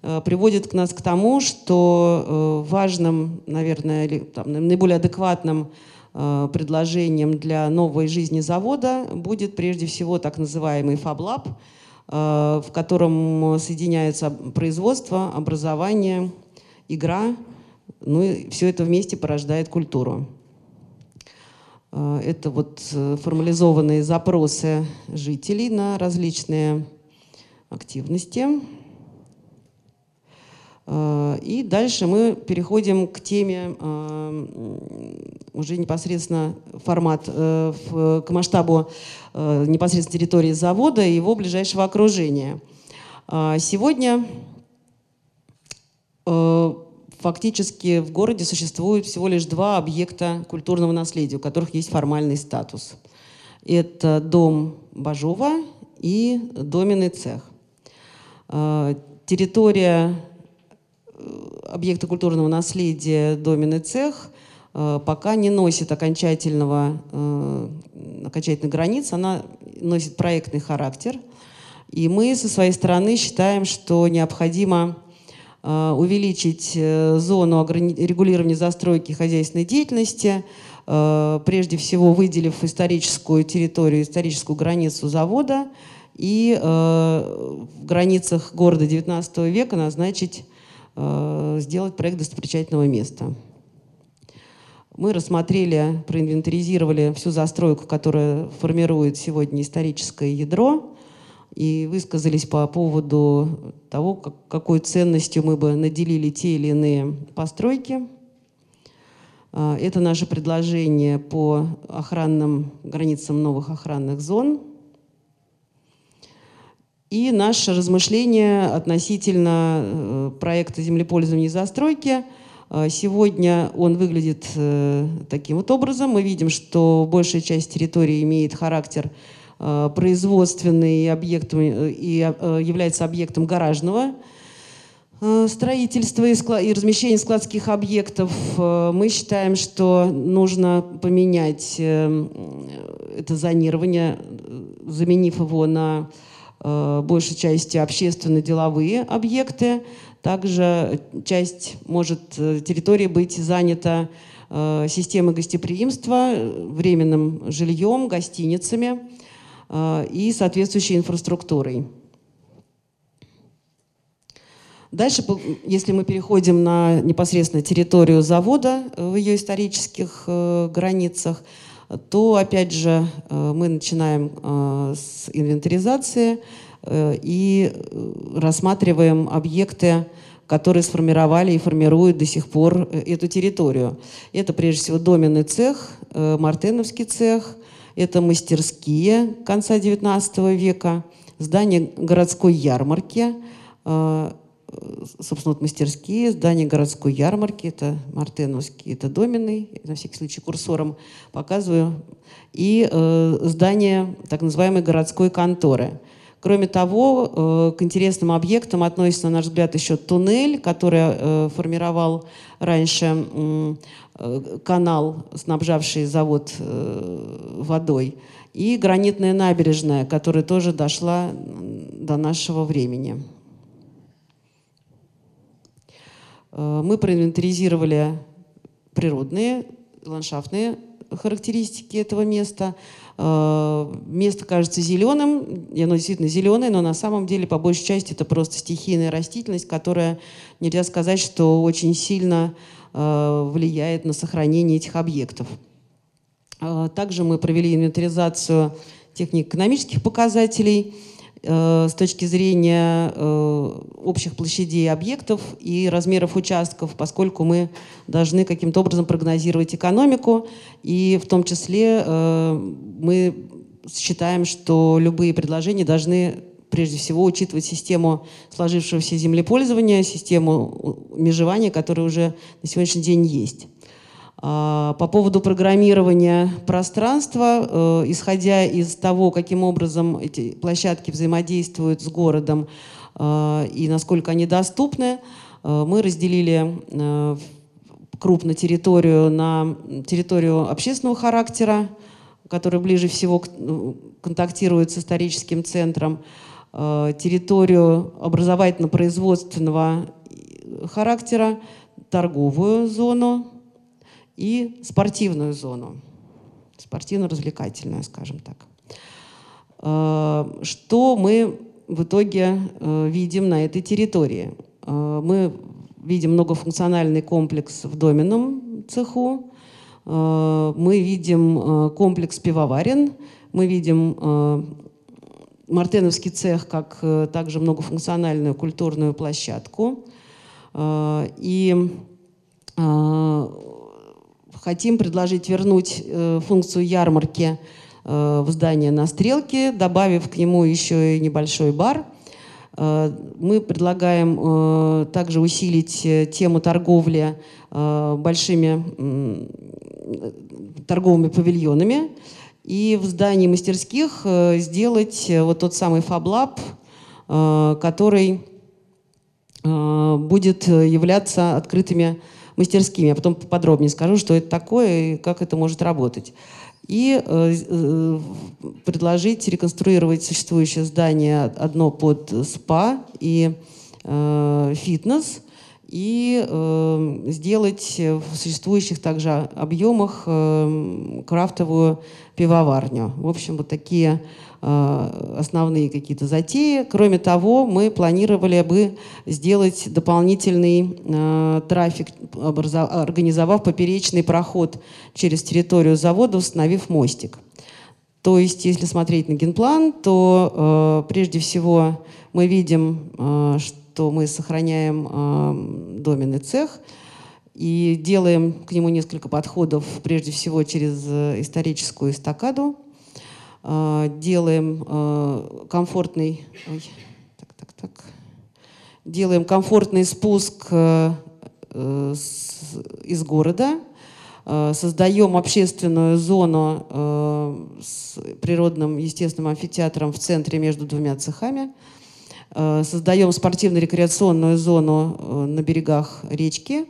э, приводит к нас к тому, что э, важным, наверное, или, там, наиболее адекватным э, предложением для новой жизни завода будет прежде всего так называемый FabLab, э, в котором соединяется производство, образование, игра, ну и все это вместе порождает культуру. Э, это вот э, формализованные запросы жителей на различные активности. Э, и дальше мы переходим к теме уже непосредственно формат, к масштабу непосредственно территории завода и его ближайшего окружения. Сегодня фактически в городе существует всего лишь два объекта культурного наследия, у которых есть формальный статус. Это дом Бажова и доменный цех. А, территория э, объекта культурного наследия доменный цех э, пока не носит окончательного, э, окончательной границ, она носит проектный характер. И мы со своей стороны считаем, что необходимо увеличить э, зону регулирования застройки хозяйственной деятельности, э, прежде всего выделив историческую территорию, историческую границу завода и в границах города XIX века назначить, сделать проект достопримечательного места. Мы рассмотрели, проинвентаризировали всю застройку, которая формирует сегодня историческое ядро и высказались по поводу того, как, какой ценностью мы бы наделили те или иные постройки. А, это наше предложение по охранным границам новых охранных зон. И наше размышление относительно э, проекта землепользования и застройки. А, сегодня он выглядит э, таким вот образом. Мы видим, что большая часть территории имеет характер производственный объект э, и э, является объектом гаражного строительства и размещения складских объектов. Мы считаем, что нужно поменять это зонирование, заменив его на большей части общественно-деловые объекты. Также часть может территории быть занята системой гостеприимства, временным жильем, гостиницами. Э, и соответствующей инфраструктурой. Дальше, если мы переходим на непосредственно территорию завода в ее исторических э, границах, то, опять же, э, мы начинаем с инвентаризации и рассматриваем объекты, которые сформировали и формируют до сих пор эту территорию. Это, прежде всего, доменный цех, Мартеновский цех, это мастерские конца XIX века, здание городской ярмарки, э, собственно, вот мастерские, здание городской ярмарки, это Мартеновский, это Доминый, на всякий случай курсором показываю, и э, здание так называемой городской конторы. Кроме того, э, к интересным объектам относится, на наш взгляд, еще туннель, который формировал раньше канал, снабжавший завод э, водой, и гранитная набережная, которая тоже дошла до нашего времени. Э, мы проинвентаризировали природные, ландшафтные характеристики этого места. Место кажется зеленым, и оно действительно зеленое, но на самом деле по большей части это просто стихийная растительность, которая, нельзя сказать, что очень сильно влияет на сохранение этих объектов. Также мы провели инвентаризацию технико-экономических показателей – Э, с точки зрения э, общих площадей объектов и размеров участков, поскольку мы должны каким-то образом прогнозировать экономику, и в том числе э, мы считаем, что любые предложения должны прежде всего учитывать систему сложившегося землепользования, систему межевания, которая уже на сегодняшний день есть. А, по поводу программирования пространства, э, исходя из того, каким образом эти площадки взаимодействуют с городом э, и насколько они доступны, э, мы разделили крупно территорию на территорию общественного характера, которая ближе всего контактирует с историческим центром, территорию образовательно-производственного характера, торговую зону, и спортивную зону, спортивно-развлекательную, скажем так. Э, что мы в итоге э, видим на этой территории? Э, мы видим многофункциональный комплекс в доменном цеху, мы видим комплекс пивоварен, мы видим Мартеновский цех как также многофункциональную культурную площадку. И хотим предложить вернуть э, функцию ярмарки э, в здание на стрелке, добавив к нему еще и небольшой бар. Э, мы предлагаем э, также усилить э, тему торговли э, большими э, торговыми павильонами и в здании мастерских э, сделать э, вот тот самый FabLab, э, который будет являться открытыми мастерскими. Я потом подробнее скажу, что это такое и как это может работать. И предложить реконструировать существующее здание одно под спа и фитнес и э, сделать в существующих также объемах э, крафтовую пивоварню. В общем, вот такие Э, основные какие-то затеи. Кроме того, мы планировали бы сделать дополнительный э, трафик, организовав поперечный проход через территорию завода, установив мостик. То есть, если смотреть на генплан, то э, прежде всего мы видим, э, что мы сохраняем э, доменный цех и делаем к нему несколько подходов, прежде всего через э, историческую эстакаду, Э, делаем э, комфортный, ой, так, так, так, делаем комфортный спуск из города, создаем общественную зону с природным естественным амфитеатром в центре между двумя цехами, создаем спортивно-рекреационную зону на берегах речки,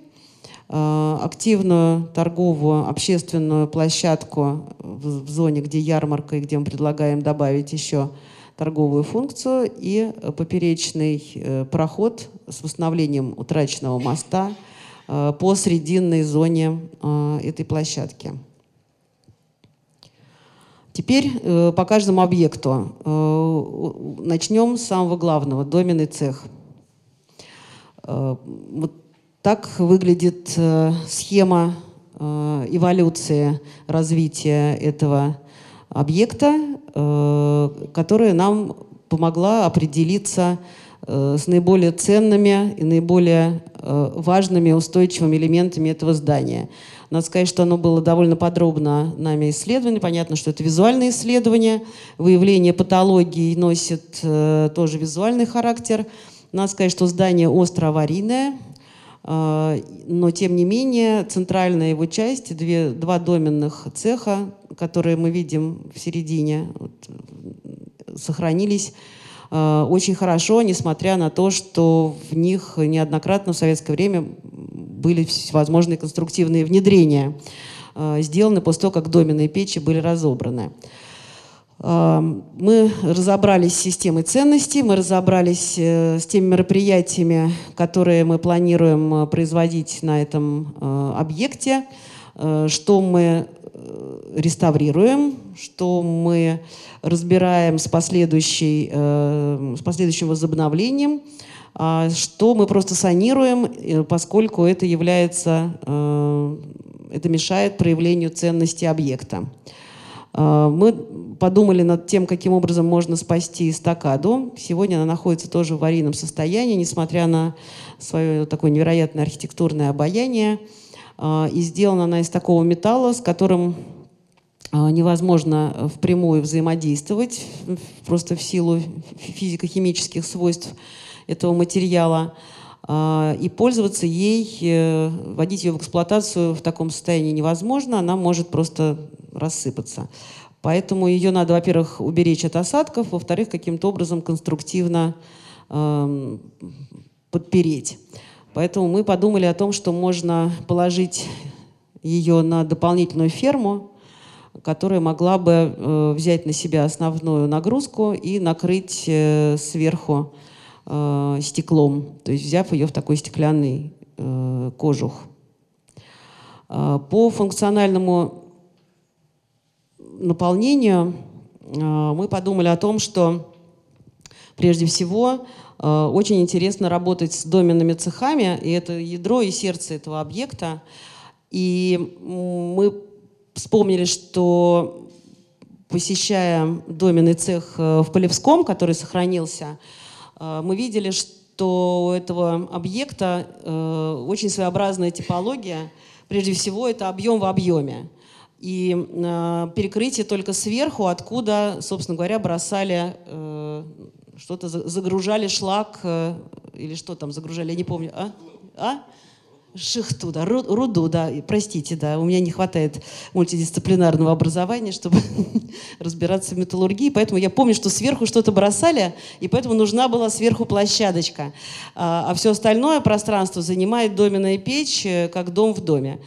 активную торговую общественную площадку в, в зоне, где ярмарка и где мы предлагаем добавить еще торговую функцию и поперечный э, проход с восстановлением утраченного моста э, по срединной зоне этой площадки. Теперь по каждому объекту. Начнем с самого главного, доменный цех. Вот так выглядит э, схема э, эволюции развития этого объекта, э, которая нам помогла определиться с наиболее ценными и наиболее важными устойчивыми элементами этого здания. Надо сказать, что оно было довольно подробно нами исследовано. Понятно, что это визуальное исследование. Выявление патологии носит тоже визуальный характер. Надо сказать, что здание остро аварийное, но, тем не менее, центральная его часть, две, два доменных цеха, которые мы видим в середине, вот, сохранились а, очень хорошо, несмотря на то, что в них неоднократно в советское время были всевозможные конструктивные внедрения, а, сделаны после того, как доменные печи были разобраны. Мы разобрались с системой ценностей, мы разобрались э, с теми мероприятиями, которые мы планируем э, производить на этом э, объекте, что мы реставрируем, что мы разбираем с, последующей, с последующим возобновлением, а что мы просто санируем, поскольку это является, это мешает проявлению ценности объекта. Мы подумали над тем, каким образом можно спасти эстакаду. Сегодня она находится тоже в аварийном состоянии, несмотря на свое такое невероятное архитектурное обаяние. А, и сделана она из такого металла, с которым а, невозможно впрямую взаимодействовать, просто в силу физико-химических свойств этого материала. А, и пользоваться ей, э, вводить ее в эксплуатацию в таком состоянии невозможно, она может просто рассыпаться. Поэтому ее надо, во-первых, уберечь от осадков, во-вторых, каким-то образом конструктивно э, подпереть. Поэтому мы подумали о том, что можно положить ее на дополнительную ферму, которая могла бы э, взять на себя основную нагрузку и накрыть э, сверху э, стеклом, то есть взяв ее в такой стеклянный э, кожух. Э, по функциональному наполнению э, мы подумали о том, что прежде всего Э, очень интересно работать с доменными цехами, и это ядро и сердце этого объекта. И мы вспомнили, что посещая доменный цех э, в Полевском, который сохранился, мы видели, что у этого объекта очень своеобразная типология. Прежде всего, это объем в объеме. И перекрытие только сверху, откуда, собственно говоря, бросали что-то загружали шлак э, или что там загружали, я не помню. А? А? Шихту, да, руду, да, простите, да, у меня не хватает мультидисциплинарного образования, чтобы разбираться в металлургии, поэтому я помню, что сверху что-то бросали, и поэтому нужна была сверху площадочка, а, а все остальное пространство занимает доменная печь, э, как дом в доме.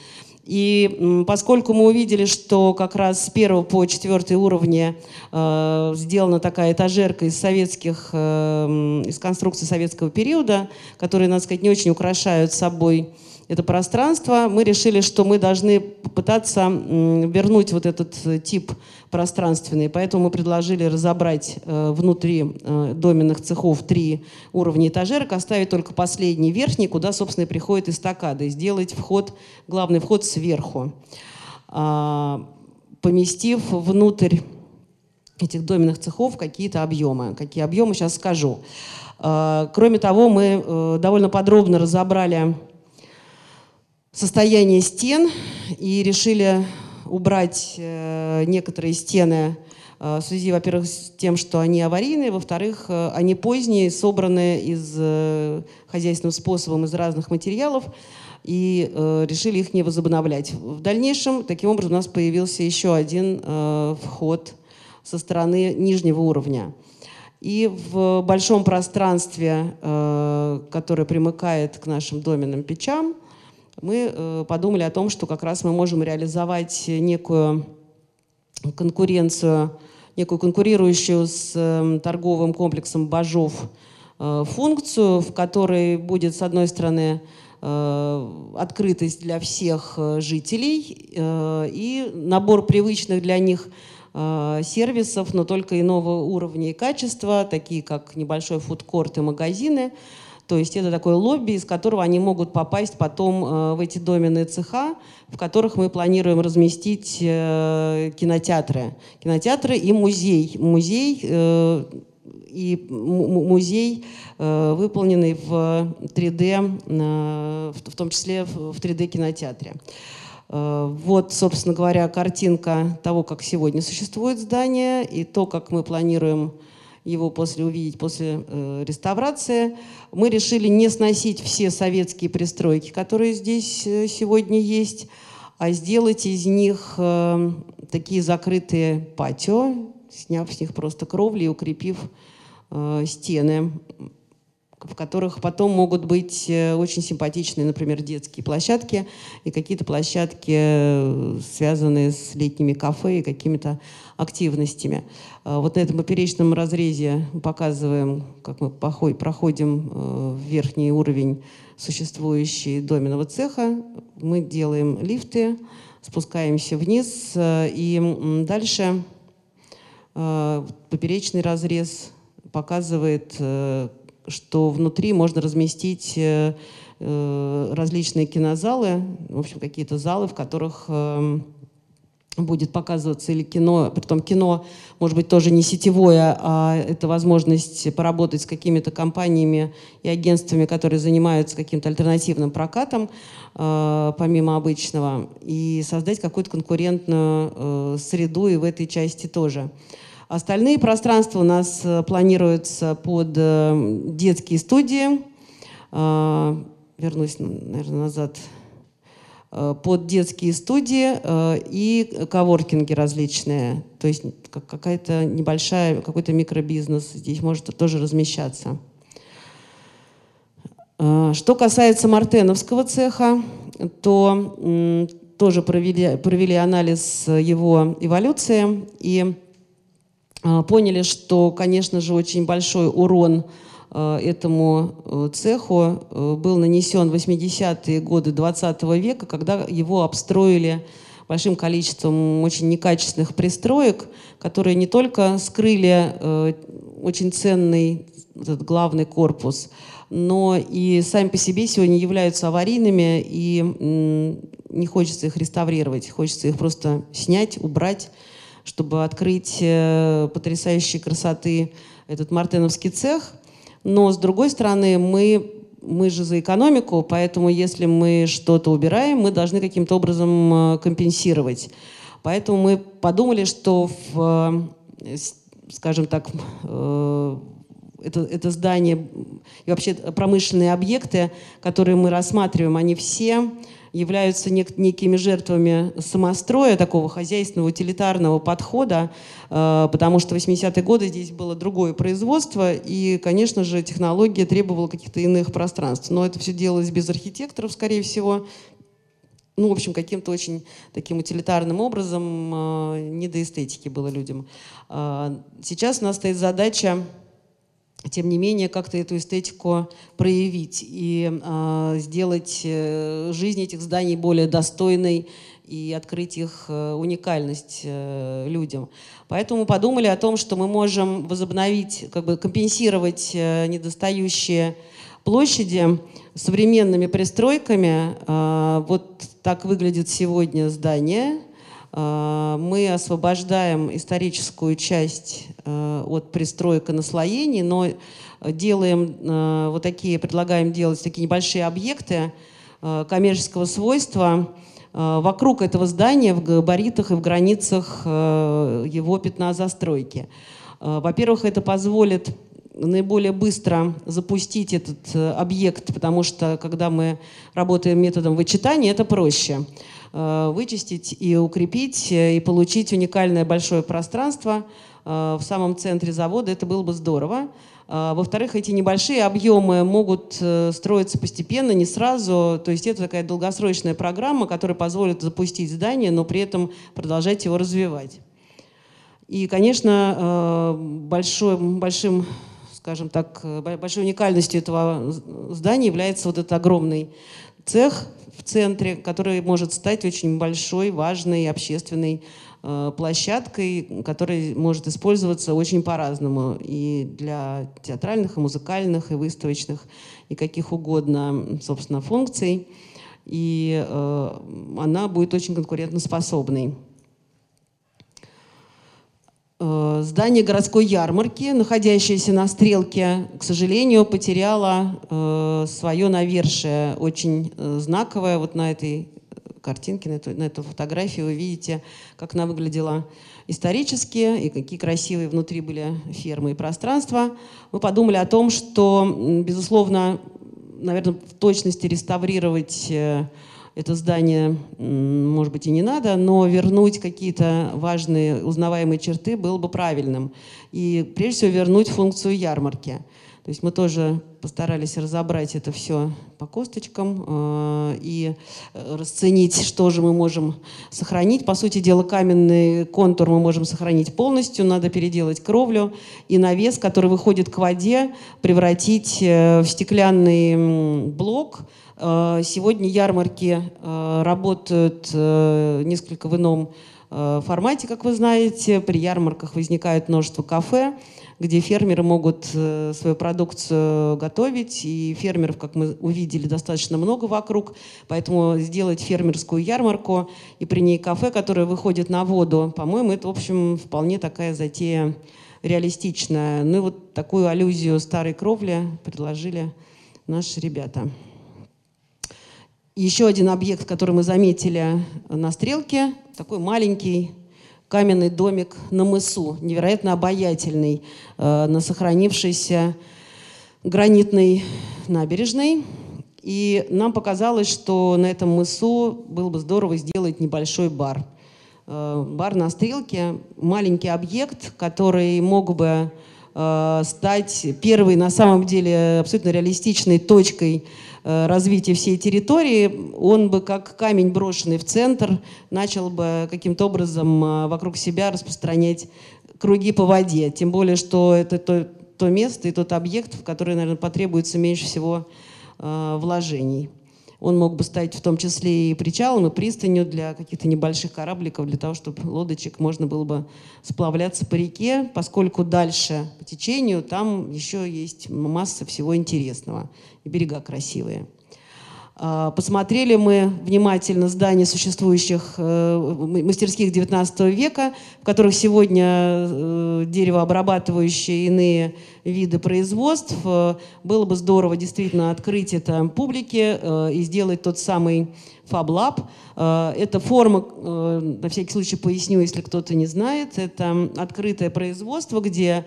И поскольку мы увидели, что как раз с первого по четвертый уровне э, сделана такая этажерка из советских, э, из конструкции советского периода, которые, надо сказать, не очень украшают собой это пространство, мы решили, что мы должны попытаться вернуть вот этот э, тип пространственный. Поэтому мы предложили разобрать э, внутри э, доменных цехов три уровня этажерок, оставить только последний верхний, куда, собственно, и приходит эстакада, и сделать вход, главный вход сверху, а, поместив внутрь этих доменных цехов какие-то объемы. Какие объемы, сейчас скажу. А, кроме того, мы довольно подробно разобрали состояние стен и решили убрать э, некоторые стены э, в связи, во-первых, с тем, что они аварийные, во-вторых, э, они поздние, собраны из хозяйственным способом из разных материалов, и решили их не возобновлять. В дальнейшем, таким образом, у нас появился еще один вход со стороны нижнего уровня. И в большом пространстве, которое примыкает к нашим доменным печам, мы э, подумали о том, что как раз мы можем реализовать некую конкуренцию, некую конкурирующую с эм, торговым комплексом Бажов э, функцию, в которой будет, с одной стороны, э, открытость для всех жителей и набор привычных для них сервисов, но только иного уровня и качества, такие как небольшой фудкорт и магазины, то есть это такое лобби, из которого они могут попасть потом э, в эти доменные цеха, в которых мы планируем разместить э, кинотеатры. Кинотеатры и музей. Музей э, и музей, выполненный в 3D, в том числе в 3D-кинотеатре. Вот, собственно говоря, картинка того, как сегодня существует здание, и то, как мы планируем его после увидеть после э, реставрации. Мы решили не сносить все советские пристройки, которые здесь э, сегодня есть, а сделать из них э, такие закрытые патио, сняв с них просто кровли и укрепив э, стены в которых потом могут быть э, очень симпатичные, например, детские площадки и какие-то площадки, э, связанные с летними кафе и какими-то активностями. А вот на этом поперечном разрезе показываем, как мы проходим э, верхний уровень существующий доменного цеха. Мы делаем лифты, спускаемся вниз, и дальше поперечный разрез показывает, что внутри можно разместить различные кинозалы, в общем, какие-то залы, в которых эм, будет показываться или кино, притом кино, может быть, тоже не сетевое, а это возможность поработать с какими-то компаниями и агентствами, которые занимаются каким-то альтернативным прокатом, э, помимо обычного, и создать какую-то конкурентную э, среду и в этой части тоже. Остальные пространства у нас э, планируются под э, детские студии. Э, вернусь, наверное, назад Э, под детские студии э, и коворкинги различные. То есть какая-то небольшая, какой-то микробизнес здесь может тоже размещаться. Э, что касается мартеновского цеха, то тоже провели, провели анализ его эволюции и поняли, что, конечно же, очень большой урон – Э, этому э, цеху э, был нанесен в 80-е годы 20 -го века, когда его обстроили большим количеством очень некачественных пристроек, которые не только скрыли очень ценный этот главный корпус, но и сами по себе сегодня являются аварийными, и не хочется их реставрировать, хочется их просто снять, убрать, чтобы открыть потрясающей красоты этот мартеновский цех – но, с другой стороны, мы, мы же за экономику, поэтому если мы что-то убираем, мы должны каким-то образом э, компенсировать. Поэтому мы подумали, что, в, э, скажем так, э, это, это здание и вообще промышленные объекты, которые мы рассматриваем, они все являются нек некими жертвами самостроя, такого хозяйственного, утилитарного подхода, э, потому что в 80-е годы здесь было другое производство, и, конечно же, технология требовала каких-то иных пространств. Но это все делалось без архитекторов, скорее всего, ну, в общем, каким-то очень таким утилитарным образом, э, не до эстетики было людям. Э, сейчас у нас стоит задача тем не менее, как-то эту эстетику проявить и э, сделать жизнь этих зданий более достойной и открыть их э, уникальность э, людям. Поэтому подумали о том, что мы можем возобновить, как бы компенсировать э, недостающие площади современными пристройками. Э, вот так выглядит сегодня здание – мы освобождаем историческую часть э, от пристроек и наслоений, но делаем э, вот такие, предлагаем делать такие небольшие объекты коммерческого свойства вокруг этого здания в габаритах и в границах его пятна застройки. Во-первых, это позволит наиболее быстро запустить этот объект, потому что когда мы работаем методом вычитания, это проще. Э, вычистить и укрепить, э, и получить уникальное большое пространство э, в самом центре завода, это было бы здорово. Во-вторых, эти небольшие объемы могут строиться постепенно, не сразу. То есть это такая долгосрочная программа, которая позволит запустить здание, но при этом продолжать его развивать. И, конечно, большой, большим, скажем так, большой уникальностью этого здания является вот этот огромный цех центре, который может стать очень большой, важной общественной э, площадкой, которая может использоваться очень по-разному и для театральных, и музыкальных, и выставочных, и каких угодно, собственно, функций. И э, она будет очень конкурентоспособной. Э, здание городской ярмарки, находящееся на стрелке, к сожалению, потеряло э, свое навершие, очень э, знаковое. Вот на этой картинке, на эту, на эту фотографию вы видите, как она выглядела исторически и какие красивые внутри были фермы и пространства. Мы подумали о том, что, безусловно, наверное, в точности реставрировать это здание, может быть, и не надо, но вернуть какие-то важные узнаваемые черты было бы правильным. И прежде всего вернуть функцию ярмарки. То есть мы тоже постарались разобрать это все по косточкам э, и расценить, что же мы можем сохранить. По сути дела, каменный контур мы можем сохранить полностью, надо переделать кровлю и навес, который выходит к воде, превратить в стеклянный блок. Сегодня ярмарки работают несколько в ином формате, как вы знаете. При ярмарках возникает множество кафе, где фермеры могут э, свою продукцию готовить, и фермеров, как мы увидели, достаточно много вокруг, поэтому сделать фермерскую ярмарку и при ней кафе, которое выходит на воду, по-моему, это, в общем, вполне такая затея реалистичная. Ну и вот такую аллюзию старой кровли предложили наши ребята. Еще один объект, который мы заметили на стрелке, такой маленький, каменный домик на мысу, невероятно обаятельный, э, на сохранившейся гранитной набережной. И нам показалось, что на этом мысу было бы здорово сделать небольшой бар. Э, бар на стрелке – маленький объект, который мог бы э, стать первой, на самом деле, абсолютно реалистичной точкой развития всей территории, он бы как камень, брошенный в центр, начал бы каким-то образом э, вокруг себя распространять круги по воде. Тем более, что это то, то место и тот объект, в который, наверное, потребуется меньше всего э, вложений. Он мог бы стать в том числе и причалом, и пристанью для каких-то небольших корабликов, для того, чтобы лодочек можно было бы сплавляться по реке, поскольку дальше по течению там еще есть масса всего интересного, и берега красивые. А, посмотрели мы внимательно здания существующих э, мастерских XIX века, в которых сегодня э, деревообрабатывающие иные виды производств. Было бы здорово действительно открыть это публике э, и сделать тот самый Fab Lab. Это форма, на всякий случай поясню, если кто-то не знает, это открытое производство, где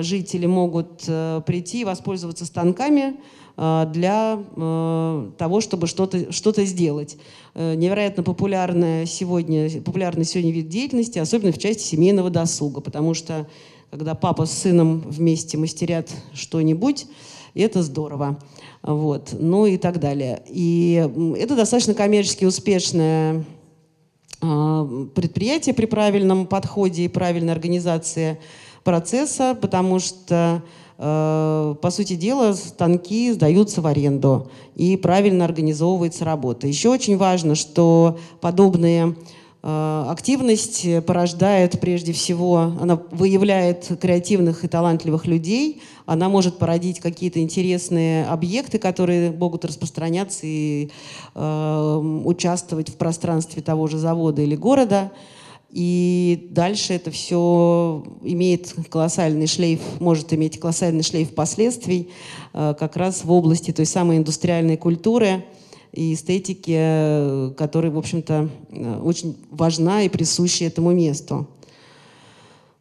жители могут прийти и воспользоваться станками, Э, для э, того, чтобы что-то что сделать. Э, невероятно популярная сегодня, популярный сегодня вид деятельности, особенно в части семейного досуга, потому что когда папа с сыном вместе мастерят что-нибудь, это здорово. Вот. Ну и так далее. И это достаточно коммерчески успешное предприятие при правильном подходе и правильной организации процесса, потому что Э, по сути дела, станки сдаются в аренду и правильно организовывается работа. Еще очень важно, что подобные э, активность порождает прежде всего, она выявляет креативных и талантливых людей, она может породить какие-то интересные объекты, которые могут распространяться и э, участвовать в пространстве того же завода или города. И дальше это все имеет колоссальный шлейф, может иметь колоссальный шлейф последствий э, как раз в области той самой индустриальной культуры и эстетики, э, которая, в общем-то, э, очень важна и присуща этому месту.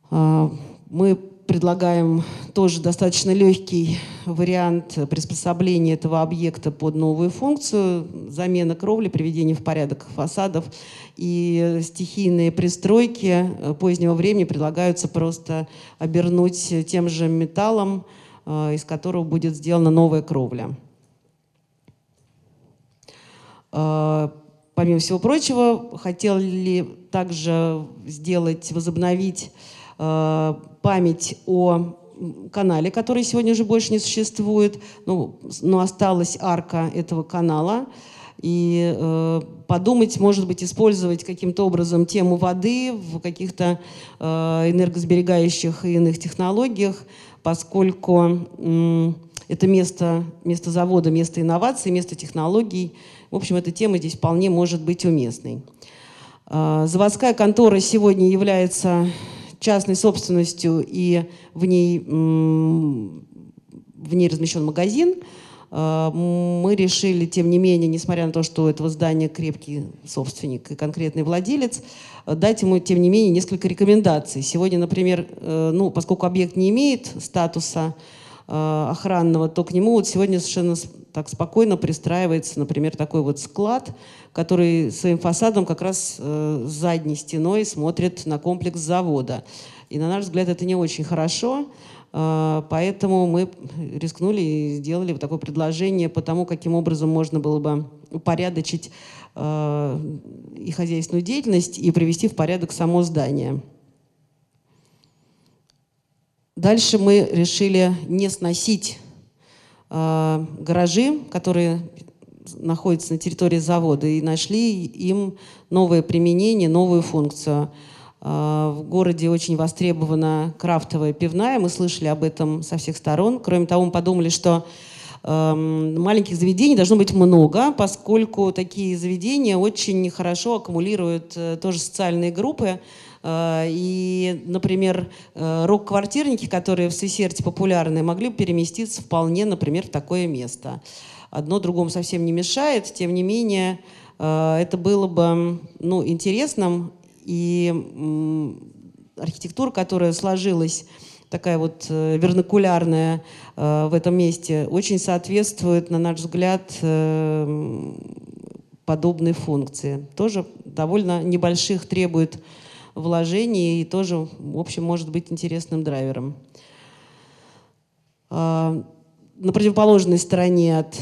Мы предлагаем тоже достаточно легкий вариант приспособления этого объекта под новую функцию, замена кровли, приведение в порядок фасадов и стихийные пристройки позднего времени предлагаются просто обернуть тем же металлом, э, из которого будет сделана новая кровля. Э, помимо всего прочего, хотели также сделать, возобновить Э, память о канале, который сегодня уже больше не существует, ну, но осталась арка этого канала. И э, подумать, может быть, использовать каким-то образом тему воды в каких-то э, энергосберегающих и иных технологиях, поскольку э, это место, место завода, место инноваций, место технологий. В общем, эта тема здесь вполне может быть уместной. Э, заводская контора сегодня является частной собственностью, и в ней, в ней размещен магазин, а, мы решили, тем не менее, несмотря на то, что у этого здания крепкий собственник и конкретный владелец, дать ему, тем не менее, несколько рекомендаций. Сегодня, например, э, ну, поскольку объект не имеет статуса э, охранного, то к нему вот сегодня совершенно так спокойно пристраивается, например, такой вот склад, который своим фасадом как раз э, задней стеной смотрит на комплекс завода. И на наш взгляд это не очень хорошо. Поэтому мы рискнули и сделали вот такое предложение по тому, каким образом можно было бы упорядочить и хозяйственную деятельность, и привести в порядок само здание. Дальше мы решили не сносить э, гаражи, которые находятся на территории завода, и нашли им новое применение, новую функцию. Э, в городе очень востребована крафтовая пивная, мы слышали об этом со всех сторон. Кроме того, мы подумали, что эм, маленьких заведений должно быть много, поскольку такие заведения очень хорошо аккумулируют э, тоже социальные группы, и, например, э, рок-квартирники, которые в Сесерте популярны, могли бы переместиться вполне, например, в такое место. Одно другому совсем не мешает, тем не менее, э, это было бы ну, интересным, и архитектура, которая сложилась такая вот вернокулярная в этом месте, очень соответствует, на наш взгляд, подобной функции. Тоже довольно небольших требует вложений и тоже, в общем, может быть интересным драйвером. А, на противоположной стороне от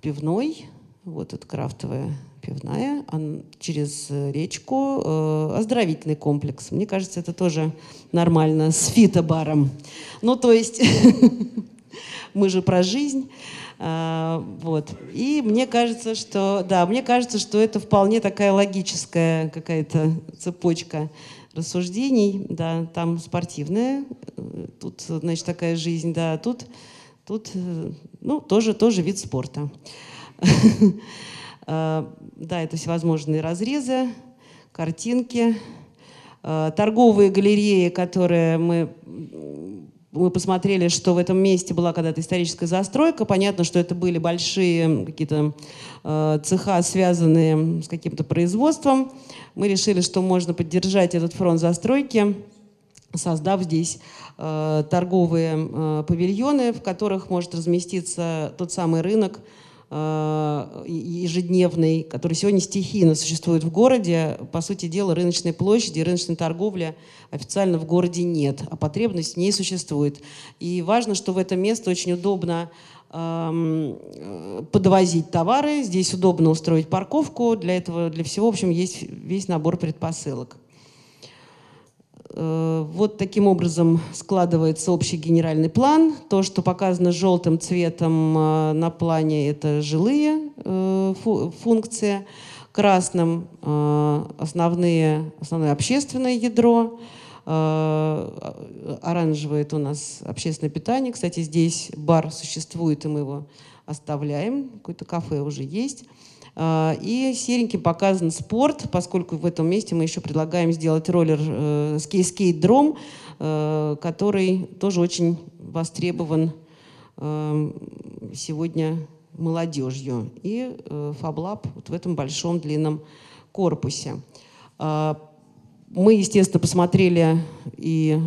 пивной, вот эта крафтовая пивная, через речку, э, оздоровительный комплекс. Мне кажется, это тоже нормально, с фитобаром. Ну, то есть мы же про жизнь. А, вот. И мне кажется, что, да, мне кажется, что это вполне такая логическая какая-то цепочка рассуждений. Да, там спортивная, тут, значит, такая жизнь, да, тут, тут ну, тоже, тоже вид спорта. А, да, это всевозможные разрезы, картинки, а, торговые галереи, которые мы мы посмотрели, что в этом месте была когда-то историческая застройка. Понятно, что это были большие какие-то э, цеха, связанные с каким-то производством. Мы решили, что можно поддержать этот фронт застройки, создав здесь э, торговые э, павильоны, в которых может разместиться тот самый рынок, ежедневный, который сегодня стихийно существует в городе. По сути дела, рыночной площади, рыночной торговли официально в городе нет, а потребность в ней существует. И важно, что в это место очень удобно эм, подвозить товары, здесь удобно устроить парковку, для этого, для всего, в общем, есть весь набор предпосылок. Э, вот таким образом складывается общий генеральный план. То, что показано желтым цветом э, на плане, это жилые э, функции. Красным основные, основное общественное ядро. Оранжевое – это у нас общественное питание. Кстати, здесь бар существует, и мы его оставляем. Какое-то кафе уже есть. А, и сереньким показан спорт, поскольку в этом месте мы еще предлагаем сделать роллер э, скейт-дром, э, который тоже очень востребован э, сегодня молодежью. И э, FabLab вот в этом большом длинном корпусе. Э, мы, естественно, посмотрели и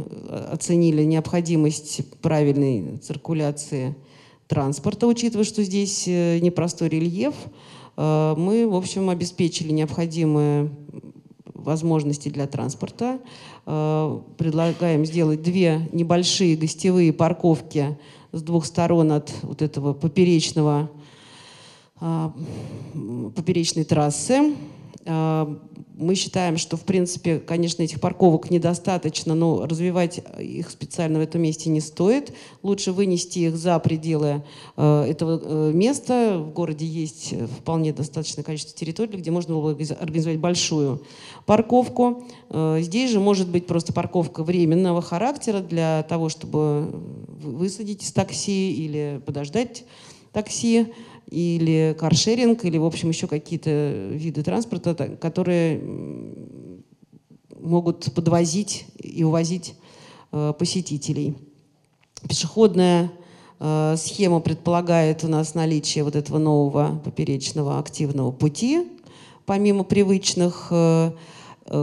оценили необходимость правильной циркуляции транспорта, учитывая, что здесь э, непростой рельеф. Э, мы, в общем, обеспечили необходимые возможности для транспорта. Э, предлагаем сделать две небольшие гостевые парковки с двух сторон от вот этого поперечного, э, поперечной трассы. Мы считаем, что, в принципе, конечно, этих парковок недостаточно, но развивать их специально в этом месте не стоит. Лучше вынести их за пределы э, этого э, места. В городе есть вполне достаточное количество территорий, где можно было бы организовать большую парковку. Э, здесь же может быть просто парковка временного характера для того, чтобы высадить из такси или подождать такси или каршеринг, или, в общем, еще какие-то виды транспорта, которые могут подвозить и увозить э, посетителей. Пешеходная э, схема предполагает у нас наличие вот этого нового поперечного активного пути, помимо привычных. Э,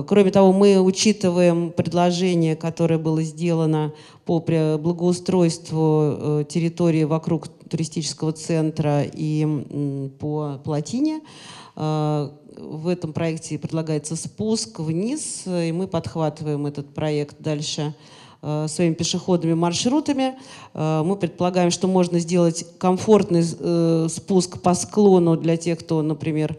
кроме того, мы учитываем предложение, которое было сделано по благоустройству территории вокруг туристического центра и по плотине. А, в этом проекте предлагается спуск вниз, и мы подхватываем этот проект дальше своими пешеходными маршрутами. Мы предполагаем, что можно сделать комфортный спуск по склону для тех, кто, например,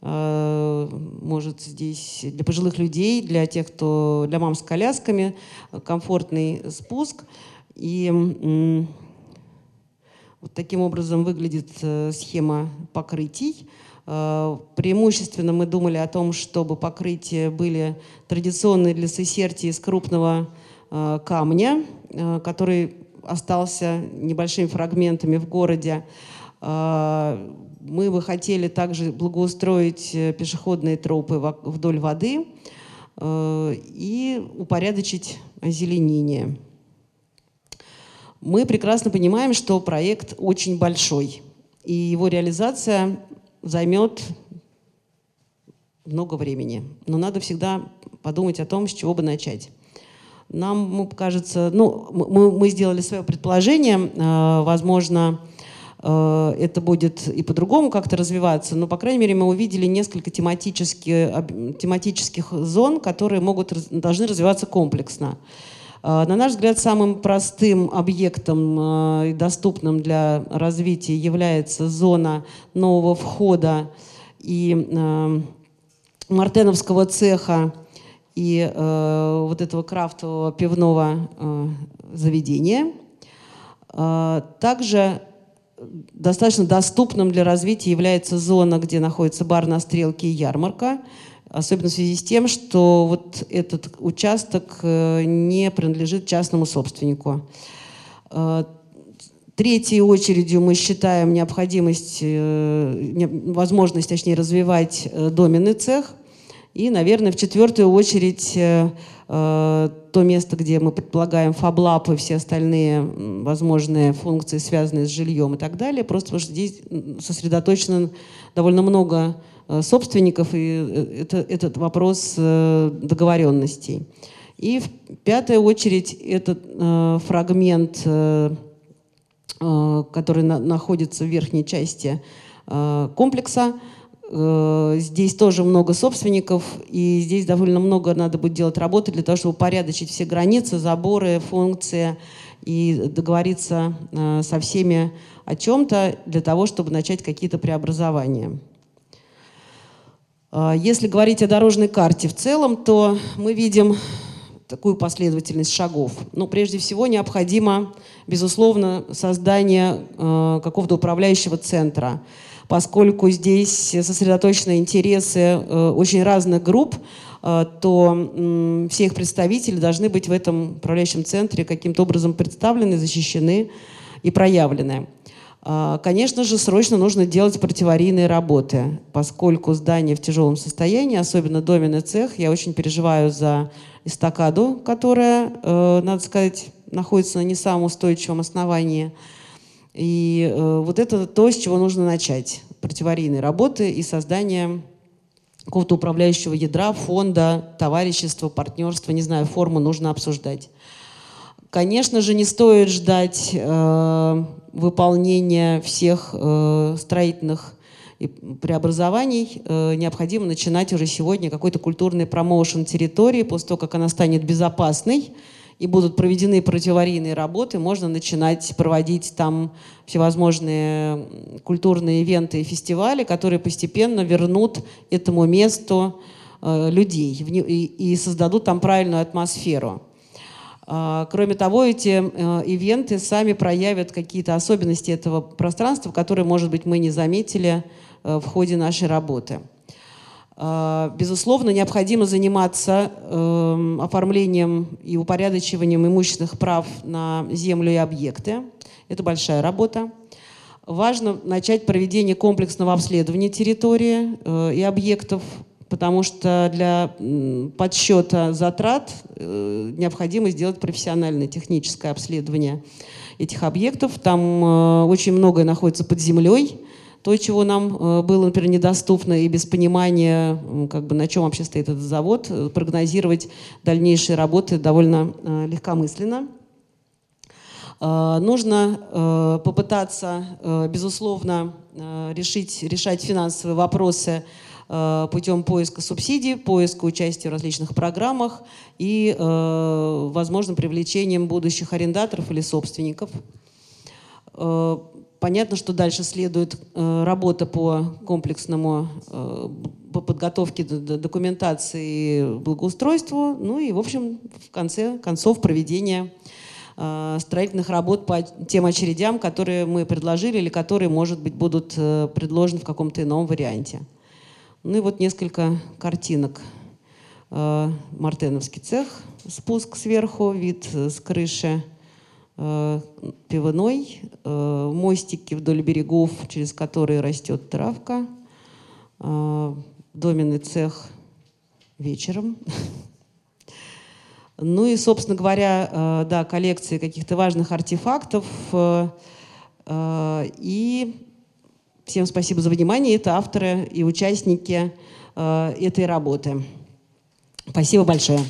может здесь для пожилых людей, для тех, кто для мам с колясками, комфортный спуск. И вот таким образом выглядит схема покрытий. Э, преимущественно мы думали о том, чтобы покрытия были традиционные для Сесерти из крупного э, камня, э, который остался небольшими фрагментами в городе. Мы бы хотели также благоустроить пешеходные тропы вдоль воды и упорядочить озеленение. Мы прекрасно понимаем, что проект очень большой, и его реализация займет много времени. Но надо всегда подумать о том, с чего бы начать. Нам кажется, ну, мы, мы сделали свое предположение, э, возможно, э, это будет и по-другому как-то развиваться, но, по крайней мере, мы увидели несколько тематических, тематических зон, которые могут, должны развиваться комплексно. Э, на наш взгляд, самым простым объектом э, и доступным для развития является зона нового входа и э, мартеновского цеха и вот этого крафтового пивного заведения. Также достаточно доступным для развития является зона, где находится бар на стрелке и ярмарка – Особенно в связи с тем, что вот этот участок э, не принадлежит частному собственнику. Э, третьей очередью мы считаем необходимость, э, возможность, точнее, развивать доменный цех. И, наверное, в четвертую очередь то место, где мы предполагаем фаблап и все остальные возможные функции, связанные с жильем и так далее, просто потому что здесь сосредоточено довольно много собственников, и э, это, этот вопрос э, договоренностей. И в пятую очередь этот э, фрагмент, э, э, который на, находится в верхней части э, комплекса, Здесь тоже много собственников, и здесь довольно много надо будет делать работы для того, чтобы упорядочить все границы, заборы, функции и договориться со всеми о чем-то для того, чтобы начать какие-то преобразования. А, если говорить о дорожной карте в целом, то мы видим такую последовательность шагов. Но прежде всего необходимо, безусловно, создание э, какого-то управляющего центра, поскольку здесь сосредоточены интересы э, очень разных групп, то все их представители должны быть в этом управляющем центре каким-то образом представлены, защищены и проявлены. А, конечно же, срочно нужно делать противарийные работы, поскольку здание в тяжелом состоянии, особенно доменный цех. Я очень переживаю за эстакаду, которая, э, надо сказать, находится на не самом устойчивом основании. И э, вот это то, с чего нужно начать. Противарийные работы и создание какого-то управляющего ядра, фонда, товарищества, партнерства, не знаю, форму нужно обсуждать. Конечно же, не стоит ждать э, выполнения всех э, строительных преобразований. Э, необходимо начинать уже сегодня какой-то культурный промоушен территории. После того, как она станет безопасной и будут проведены противарийные работы, можно начинать проводить там всевозможные культурные ивенты и фестивали, которые постепенно вернут этому месту э, людей и, и создадут там правильную атмосферу. А, кроме того, эти э, ивенты сами проявят какие-то особенности этого пространства, которые, может быть, мы не заметили э, в ходе нашей работы. А, безусловно, необходимо заниматься эм, оформлением и упорядочиванием имущественных прав на землю и объекты. Это большая работа. Важно начать проведение комплексного обследования территории э, и объектов потому что для подсчета затрат э, необходимо сделать профессиональное техническое обследование этих объектов. Там э, очень многое находится под землей, то, чего нам э, было, например, недоступно и без понимания, как бы, на чем вообще стоит этот завод, прогнозировать дальнейшие работы довольно легкомысленно. Нужно попытаться, безусловно, решить, решать финансовые вопросы путем поиска субсидий, поиска участия в различных программах и, э, возможно, привлечением будущих арендаторов или собственников. Э, понятно, что дальше следует э, работа по комплексному, э, по подготовке документации благоустройству, ну и, в общем, в конце концов проведение строительных работ по тем очередям, которые мы предложили или которые, может быть, будут предложены в каком-то ином варианте. Ну и вот несколько картинок. Мартеновский цех, спуск сверху, вид с крыши – Э, пивной, э, мостики вдоль берегов, через которые растет травка, э, доменный цех вечером. Ну и, собственно говоря, да, коллекции каких-то важных артефактов. И всем спасибо за внимание. Это авторы и участники этой работы. Спасибо большое.